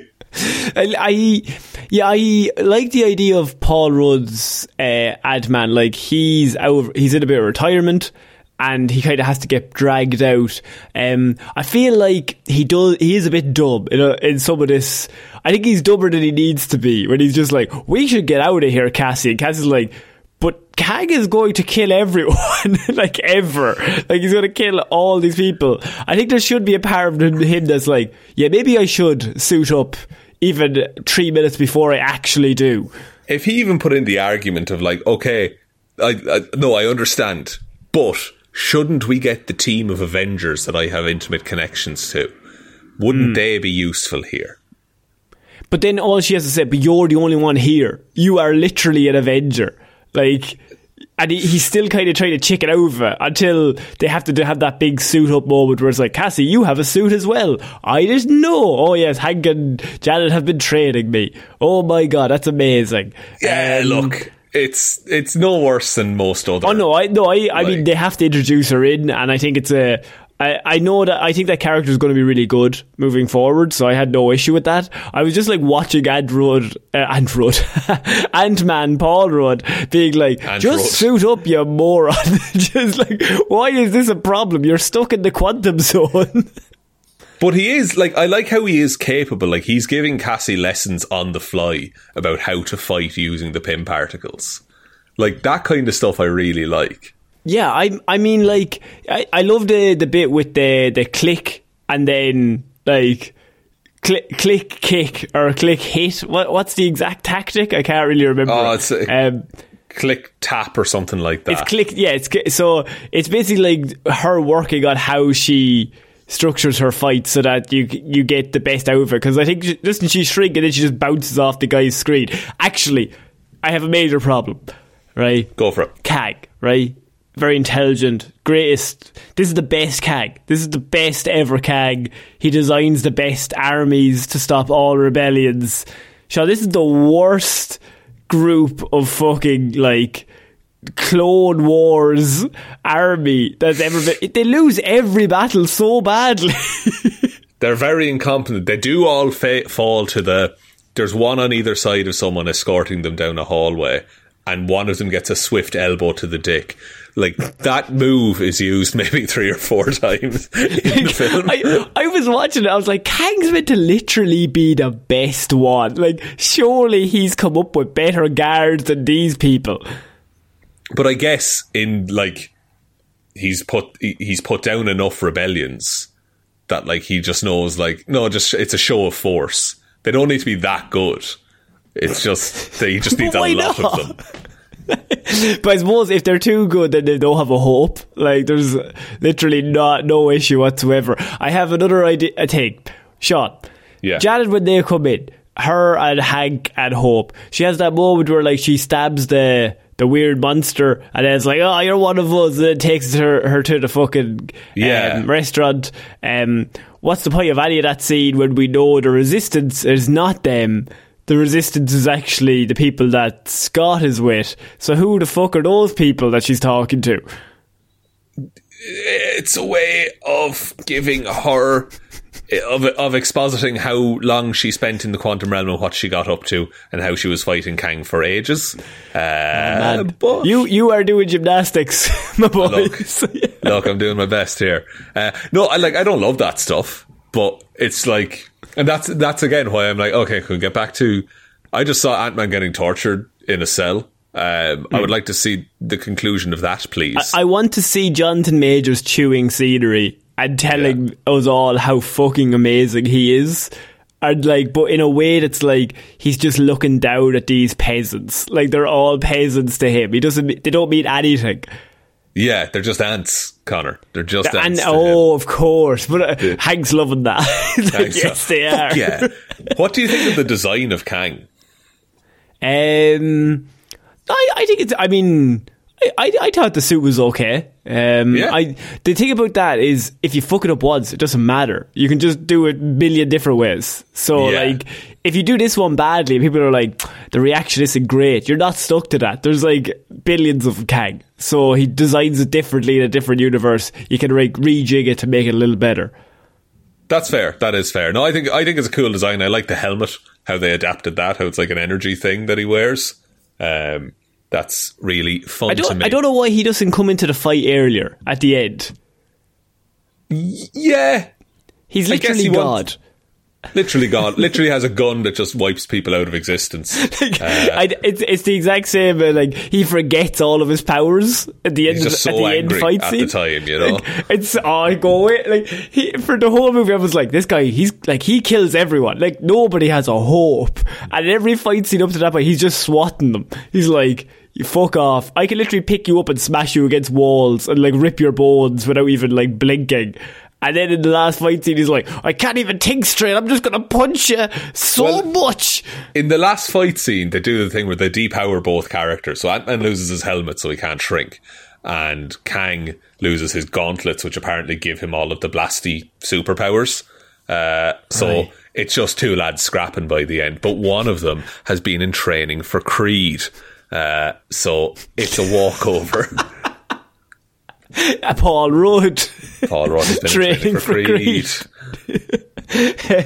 I, I yeah, I like the idea of Paul Rudd's uh, Ant Man. Like he's out, he's in a bit of retirement, and he kind of has to get dragged out. Um, I feel like he does. He is a bit dumb in, a, in some of this. I think he's dumber than he needs to be when he's just like, "We should get out of here, Cassie." And Cassie's like. But Kang is going to kill everyone, like ever. Like he's going to kill all these people. I think there should be a part of him that's like, yeah, maybe I should suit up even three minutes before I actually do. if he even put in the argument of like, okay, I, I no, I understand, but shouldn't we get the team of Avengers that I have intimate connections to? Wouldn't they be useful here? But then all she has to say, but you're the only one here. You are literally an Avenger. Like, and he, he's still kind of trying to chicken over until they have to have that big suit up moment where it's like, Cassie, you have a suit as well. I didn't know. Oh yes, Hank and Janet have been training me. Oh my god, that's amazing. Yeah, Um, look, it's it's no worse than most other. Oh no, I no, I, I mean they have to introduce her in, and I think it's a. I, I know that I think that character is going to be really good moving forward, so I had no issue with that. I was just like watching Ant Rudd, uh, Ant Rudd, Ant Man, Paul Rudd, being like, Ant just Rudd. suit up, you moron. just like, why is this a problem? You're stuck in the quantum zone. But he is like I like how he is capable. Like he's giving Cassie lessons on the fly about how to fight using the Pym particles. Like that kind of stuff I really like. Yeah, I I mean like I, I love the the bit with the the click and then like click click kick or click hit. What what's the exact tactic? I can't really remember. Oh, it's, uh, um, Click tap or something like that. it's click. Yeah, it's so it's basically like her working on how she structures her fight so that you you get the best out of it. Because I think she- doesn't she shrink and then she just bounces off the guy's screen. Actually, I have a major problem. Right, Go for it. Kang, right? Very intelligent, greatest. This is the best Kang. This is the best ever Kang. He designs the best armies to stop all rebellions. So this is the worst group of fucking like Clone Wars army that's ever been. They lose every battle so badly. They're very incompetent. They do all fa- fall to the. There's one on either side of someone escorting them down a hallway, and one of them gets a swift elbow to the dick. Like that move is used maybe three or four times in the film. I, I was watching it. I was like, Kang's meant to literally be the best one. Like, surely he's come up with better guards than these people. But I guess in like he's put he's put down enough rebellions that like he just knows like no, just it's a show of force. They don't need to be that good. It's just that he just needs a lot not? of them. But I suppose if they're too good, then they don't have a hope. Like, there's literally not no issue whatsoever. I have another idea. I think, Sean. Yeah. Janet, when they come in, her and Hank and Hope, she has that moment where like she stabs the the weird monster, and then it's like, oh, you're one of us. And it takes her her to the fucking Yeah. um, restaurant. Um, what's the point of any of that scene when we know the resistance is not them? the resistance is actually the people that Scott is with. So who the fuck are those people that she's talking to? It's a way of giving her of of expositing how long she spent in the quantum realm and what she got up to and how she was fighting Kang for ages. Uh, but You you are doing gymnastics, my boys. look, look, I'm doing my best here. Uh, no, I like I don't love that stuff, but it's like, and that's that's again why I'm like, okay, can we get back to? I just saw Ant Man getting tortured in a cell. Um, I would like to see the conclusion of that, please. I want to see Jonathan Majors chewing scenery and telling us all how fucking amazing he is. And like, but in a way that's like he's just looking down at these peasants. Like they're all peasants to him. He doesn't. They don't mean anything. yeah, they're just ants, Connor. They're just and ants. to oh, him. of course. But uh, Hank's loving that. Like, yes, they are. Yeah. what do you think of the design of Kang? Um, I, I think it's. I mean, I, I, I thought the suit was okay. Um, Yeah. I the thing about that is, if you fuck it up once, it doesn't matter. You can just do it a million different ways. So, Yeah. like, if you do this one badly, people are like, the reaction isn't great. You're not stuck to that. There's like billions of Kang, so he designs it differently in a different universe. You can like rejig it to make it a little better. That's fair. That is fair. No, I think I think it's a cool design. I like the helmet, how they adapted that, how it's like an energy thing that he wears. Um, that's really fun I don't. me. I don't know why he doesn't come into the fight earlier at the end. Yeah, He's literally he God. literally gone. literally has a gun that just wipes people out of existence. Like, I, it's it's the exact same. Uh, like he forgets all of his powers at the end of so at the end fight at scene. the time, you know? Like, it's oh, I go away. Like he, for the whole movie, I was like, this guy, he's like he kills everyone. Like nobody has a hope. And every fight scene up to that point, he's just swatting them. He's like. You fuck off. I can literally pick you up and smash you against walls and like rip your bones without even like blinking. And then in the last fight scene, he's like, I can't even think straight. I'm just going to punch you so Well- much. In the last fight scene, they do the thing where they depower both characters. So Ant Man loses his helmet, so he can't shrink, and Kang loses his gauntlets, which apparently give him all of the blasty superpowers. Uh, so Right. it's just two lads scrapping by the end, but one of them has been in training for Creed. Uh, so it's a walkover. Paul Rudd. Paul Rudd has been Training training for, for Creed.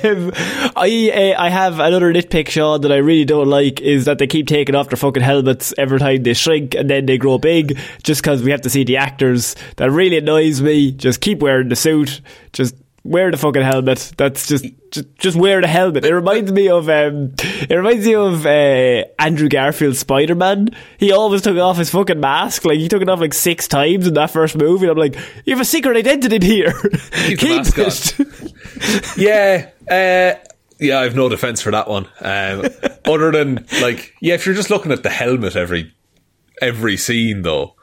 um, I uh, I have another nitpick, Sean, that I really don't like is that they keep taking off their fucking helmets every time they shrink and then they grow big just because we have to see the actors. That really annoys me. Just keep wearing the suit. Just wear the fucking helmet. That's just just, just wear the helmet. It reminds me of um, it reminds me of uh, Andrew Garfield's Spider Man. He always took off his fucking mask. Like he took it off like six times in that first movie. And I'm like, you have a secret identity here. Keep it. yeah, uh, yeah, I've no defense for that one. Um, other than like, yeah, if you're just looking at the helmet every every scene, though,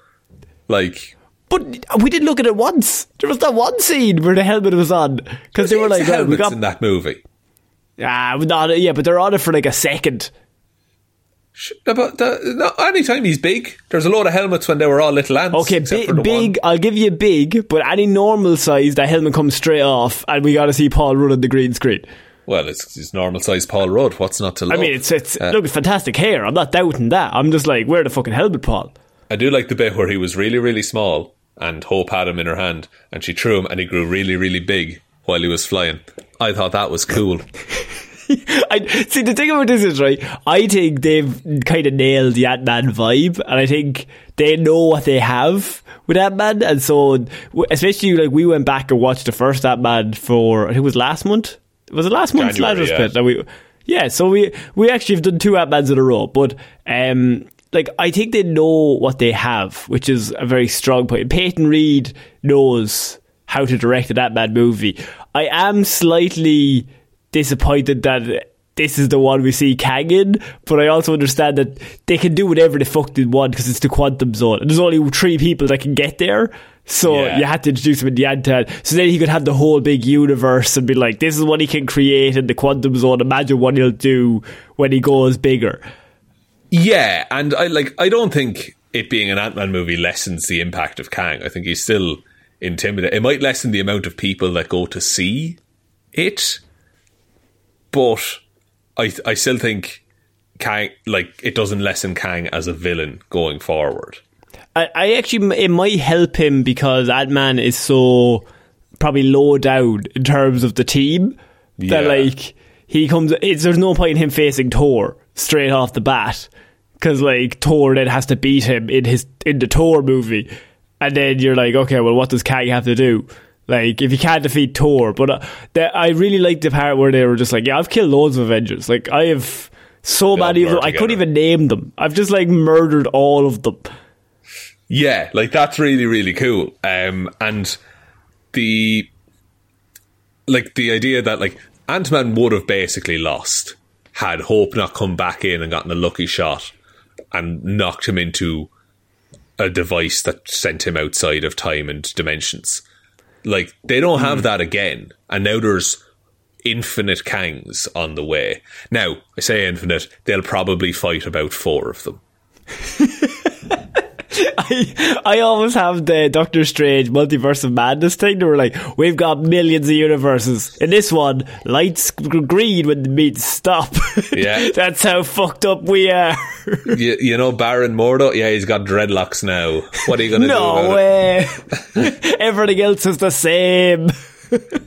like But we didn't look at it once. There was that one scene where the helmet was on because they were like, well, we got in that movie. ah, not yeah, but they're on it for like a second. But the, no, anytime he's big, there's a lot of helmets when they were all little ants. Okay, big. I'll give you big, but any normal size, that helmet comes straight off, and we got to see Paul Rudd on the green screen. Well, it's, it's normal size Paul Rudd. What's not to love? I mean, it's it's Uh, look, it's fantastic hair. I'm not doubting that. I'm just like, where the fucking helmet, Paul. I do like the bit where he was really, really small, and Hope had him in her hand, and she threw him, and he grew really, really big while he was flying. I thought that was cool. I see the thing about this is right. I think they've kind of nailed the Ant Man vibe, and I think they know what they have with Ant Man, and so especially like we went back and watched the first Ant Man for I think it was last month. Was it last month's Lazarus yeah. Pit? And we, yeah, so we we actually have done two Ant Mans in a row, but um. Like I think they know what they have, which is a very strong point. Peyton Reed knows how to direct an Ant-Man movie. I am slightly disappointed that this is the one we see Kang in, but I also understand that they can do whatever the fuck they want because it's the quantum zone. And there's only three people that can get there. So Yeah. you had to introduce him in the Ant-Man. So then he could have the whole big universe and be like, this is what he can create in the quantum zone. Imagine what he'll do when he goes bigger. Yeah, and I like. I don't think it being an Ant Man movie lessens the impact of Kang. I think he's still intimidating. It might lessen the amount of people that go to see it, but I I still think Kang, like it doesn't lessen Kang as a villain going forward. I, I actually it might help him because Ant Man is so probably low down in terms of the team that Yeah. like he comes. It's, there's no point in him facing Thor straight off the bat because like Thor then has to beat him in his in the Thor movie, and then you're like, okay, well, what does Kang have to do? Like, if you can't defeat Thor, but uh, the, I really liked the part where they were just like, yeah, I've killed loads of Avengers. Like, I have so They many of them. I couldn't even name them. I've just like murdered all of them. Yeah, like that's really really cool. Um, and the like the idea that like Ant Man would have basically lost had Hope not come back in and gotten a lucky shot and knocked him into a device that sent him outside of time and dimensions. Like they don't have hmm. that again, and now there's infinite Kangs on the way. Now I say infinite; they'll probably fight about four of them. I, I always have the Doctor Strange multiverse of madness thing. They were like, we've got millions of universes. In this one, lights green when the meets stop. Yeah. That's how fucked up we are. you, you know Baron Mordo? Yeah, he's got dreadlocks now. What are you going to do no way. Everything else is the same.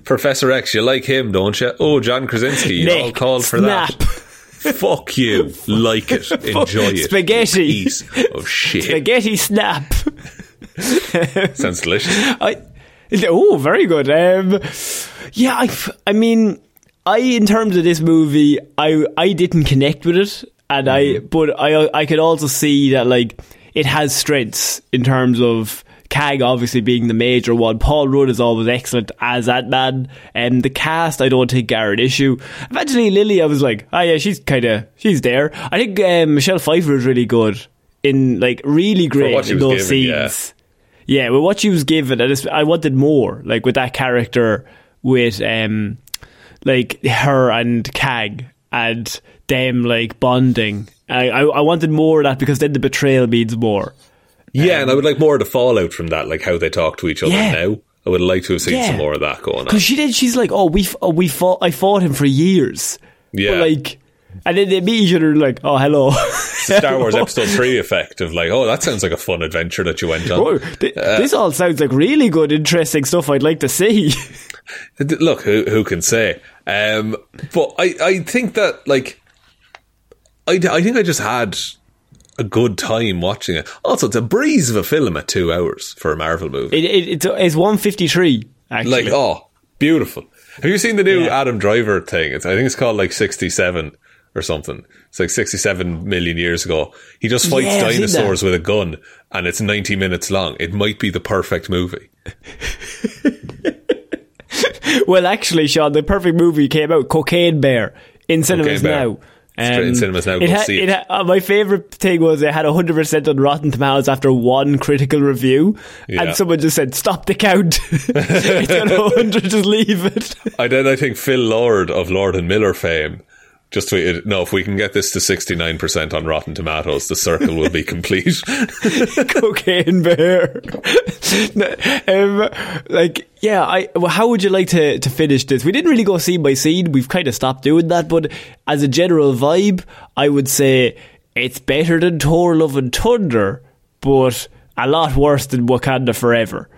Professor X, you like him, don't you? Oh, John Krasinski, you all called for snap. that. Fuck you. Like it. Enjoy it. Spaghetti. Piece of shit. Spaghetti snap. Sounds delicious. I, oh, very good. Um, yeah, I mean, I in terms of this movie, I I didn't connect with it, and I but I I could also see that like it has strengths in terms of. Kang obviously being the major one. Paul Rudd is always excellent as Ant Man. And the cast, I don't think are an issue. Evangeline Lilly, I was like, oh yeah, she's kind of she's there. I think um, Michelle Pfeiffer is really good in like really great in those given, yeah. scenes. Yeah, with what she was given, I just I wanted more. Like with that character, with um, like her and Kang and them like bonding. I I, I wanted more of that because then the betrayal means more. Yeah, and I would like more of the fallout from that, like how they talk to each other Yeah. now. I would like to have seen Yeah. some more of that going on. Because she did. She's like, oh, we oh, we fought. I fought him for years. Yeah. But like, and then they meet each other like, oh, hello. Star Wars Episode 3 effect of like, oh, that sounds like a fun adventure that you went on. Oh, th- this all sounds like really good, interesting stuff. I'd like to see. Look, who who can say? Um, but I, I think that like I, I think I just had a good time watching it. Also, it's a breeze of a film at two hours for a Marvel movie. It, it, it's it's one fifty three. Actually, like, oh, beautiful. Have you seen the new Yeah. Adam Driver thing? It's, I think it's called like sixty seven or something. It's like sixty seven million years ago. He just fights Yeah, dinosaurs with a gun, and it's ninety minutes long. It might be the perfect movie. Well, actually, Sean, the perfect movie came out, Cocaine Bear, in cinemas now. Straight in cinemas now, go see it. ha- uh, my favorite thing was it had 100% on Rotten Tomatoes after one critical review, Yeah. and someone just said, "Stop the count." it's got 100. Just leave it. I then I think Phil Lord of Lord and Miller fame just tweeted, "No, if we can get this to sixty nine percent on Rotten Tomatoes, the circle will be complete." Cocaine Bear. um, like, yeah. I. Well, how would you like to to finish this? We didn't really go scene by scene. We've kind of stopped doing that, but as a general vibe, I would say it's better than Thor: Love and Thunder, but a lot worse than Wakanda Forever.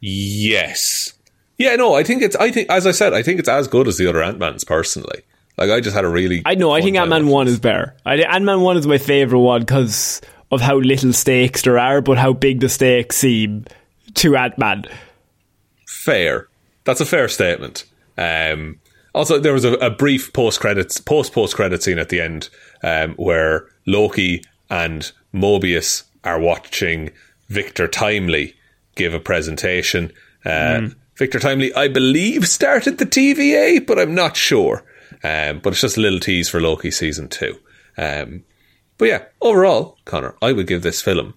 yes, yeah, no, I think it's. I think, as I said, I think it's as good as the other Ant Mans. Personally, like I just had a really. I know. I think Ant Man One is better. Ant Man One is my favorite one because of how little stakes there are, but how big the stakes seem to Ant Man. fair. That's a fair statement. Um, also, there was a, a brief post credits, post post credit scene at the end um, where Loki and Mobius are watching Victor Timely give a presentation. Uh, Victor Timely, I believe, started the TVA, but I'm not sure. Um, but it's just a little tease for Loki season two. Um, but yeah, overall, Connor, I would give this film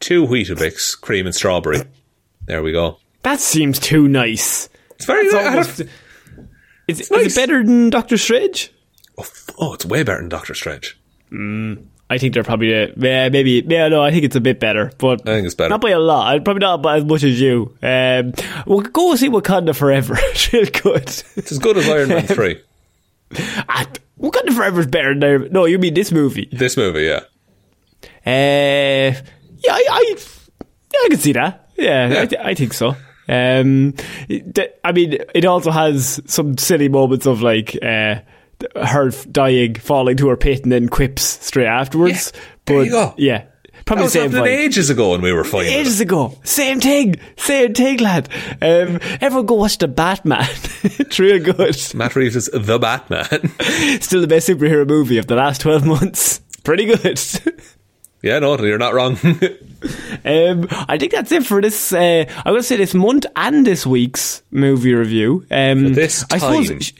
two Weetabix, cream and strawberry. There we go. That seems too nice. It's very It's nice. almost- Is, is nice. it better than Doctor Strange? Oh, oh, it's way better than Doctor Strange. I think they're probably uh, yeah, maybe yeah no I think it's a bit better but I think it's better. not by a lot I- probably not by as much as you um, we'll go see Wakanda Forever it's real good It's as good as Iron Man 3. Ah, Wakanda Forever is better than Iron No, you mean this movie? This movie, yeah. Uh, yeah, I, I, yeah, I can see that. Yeah, Yeah. I, th- I think so. Um, it- I mean, it also has some silly moments of like uh, her dying, falling to her pit, and then quips straight afterwards. Yeah, but there you go. yeah, probably the was same vibe. ages ago when we were with Ages ago, same thing, same thing, lad. Um, everyone go watch the Batman. it's real good. Matt Reeves is the Batman. Still the best superhero movie of the last twelve months. Pretty good. yeah, no, you're not wrong. Um, I think that's it for this. Uh, I'm going to say this month and this week's movie review. Um, For this I time. suppose, sh-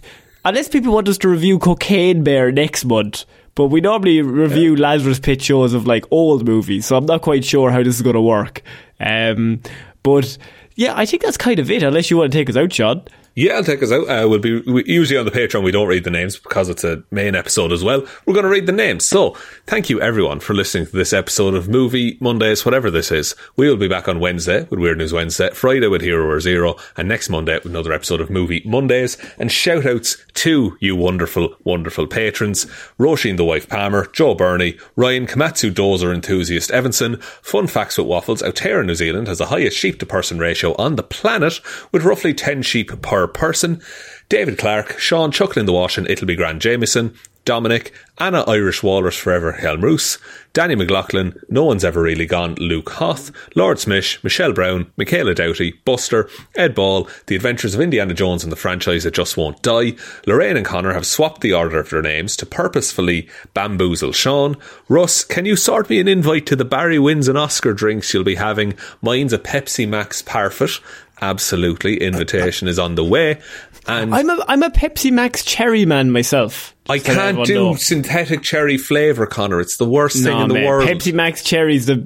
unless people want us to review Cocaine Bear next month, but we normally review Lazarus Pit shows of like old movies, so I'm not quite sure how this is going to work. Um, but yeah, I think that's kind of it. Unless you want to take us out, Sean. Yeah, I'll take us out. Uh, we'll be we, usually on the Patreon. We don't read the names because it's a main episode as well. We're going to read the names. So, thank you everyone for listening to this episode of Movie Mondays, whatever this is. We will be back on Wednesday with Weird News Wednesday, Friday with Hero or Zero, and next Monday with another episode of Movie Mondays. And shout outs to you wonderful, wonderful patrons: Roisin the wife Palmer, Joe Burney, Ryan Komatsu Dozer enthusiast Evanson. Fun facts with waffles: Aotearoa, New Zealand has the highest sheep to person ratio on the planet, with roughly ten sheep per person. David Clark, Sean Chuckle in the Wash and It'll Be Grand Jameson, Dominic, Anna Irish Walrus Forever Helmroos, Danny McLaughlin, No One's Ever Really Gone, Luke Hoth, Lord Smish, Michelle Brown, Michaela Doughty, Buster, Ed Ball, The Adventures of Indiana Jones and the Franchise That Just Won't Die, Lorraine and Connor have swapped the order of their names to purposefully bamboozle Sean. Russ, can you sort me an invite to the Barry Wins and Oscar drinks you'll be having? Mine's a Pepsi Max Parfait. Absolutely, invitation is on the way. And I'm a I'm a Pepsi Max cherry man myself. I Just to let can't do know. synthetic cherry flavour, Connor. It's the worst thing in the man. world. Pepsi Max cherry's the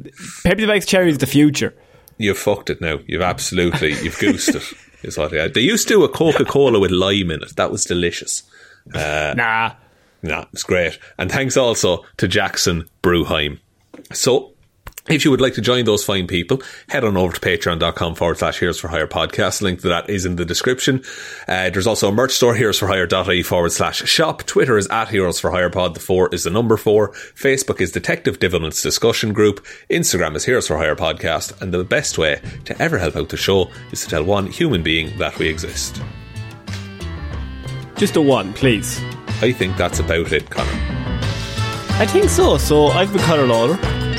Pepsi Max cherry's the future. You've fucked it now. You've absolutely, you've goosed it. Is what they, they used to do a Coca Cola with lime in it. That was delicious. Uh, nah. Nah, it's great. And thanks also to Jackson Bruheim. So, if you would like to join those fine people, head on over to patreon.com forward slash Heroes for Hire podcast. Link to that is in the description. Uh, there's also a merch store, heroes for hire.ie forward slash shop. Twitter is at Heroes for Hire pod. The four is the number four. Facebook is Detective Divilment's discussion group. Instagram is Heroes for Hire podcast. And the best way to ever help out the show is to tell one human being that we exist. Just a one, please. I think that's about it, Connor. I think so. So I've been Connor Lawler.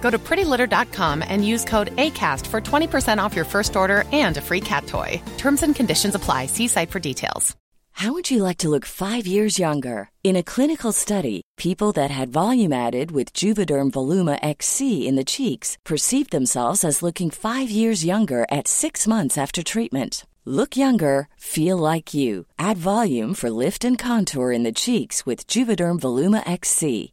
Go to prettylitter.com and use code ACAST for 20% off your first order and a free cat toy. Terms and conditions apply. See site for details. How would you like to look five years younger? In a clinical study, people that had volume added with Juvederm Voluma XC in the cheeks perceived themselves as looking five years younger at six months after treatment. Look younger, feel like you. Add volume for lift and contour in the cheeks with Juvederm Voluma XC.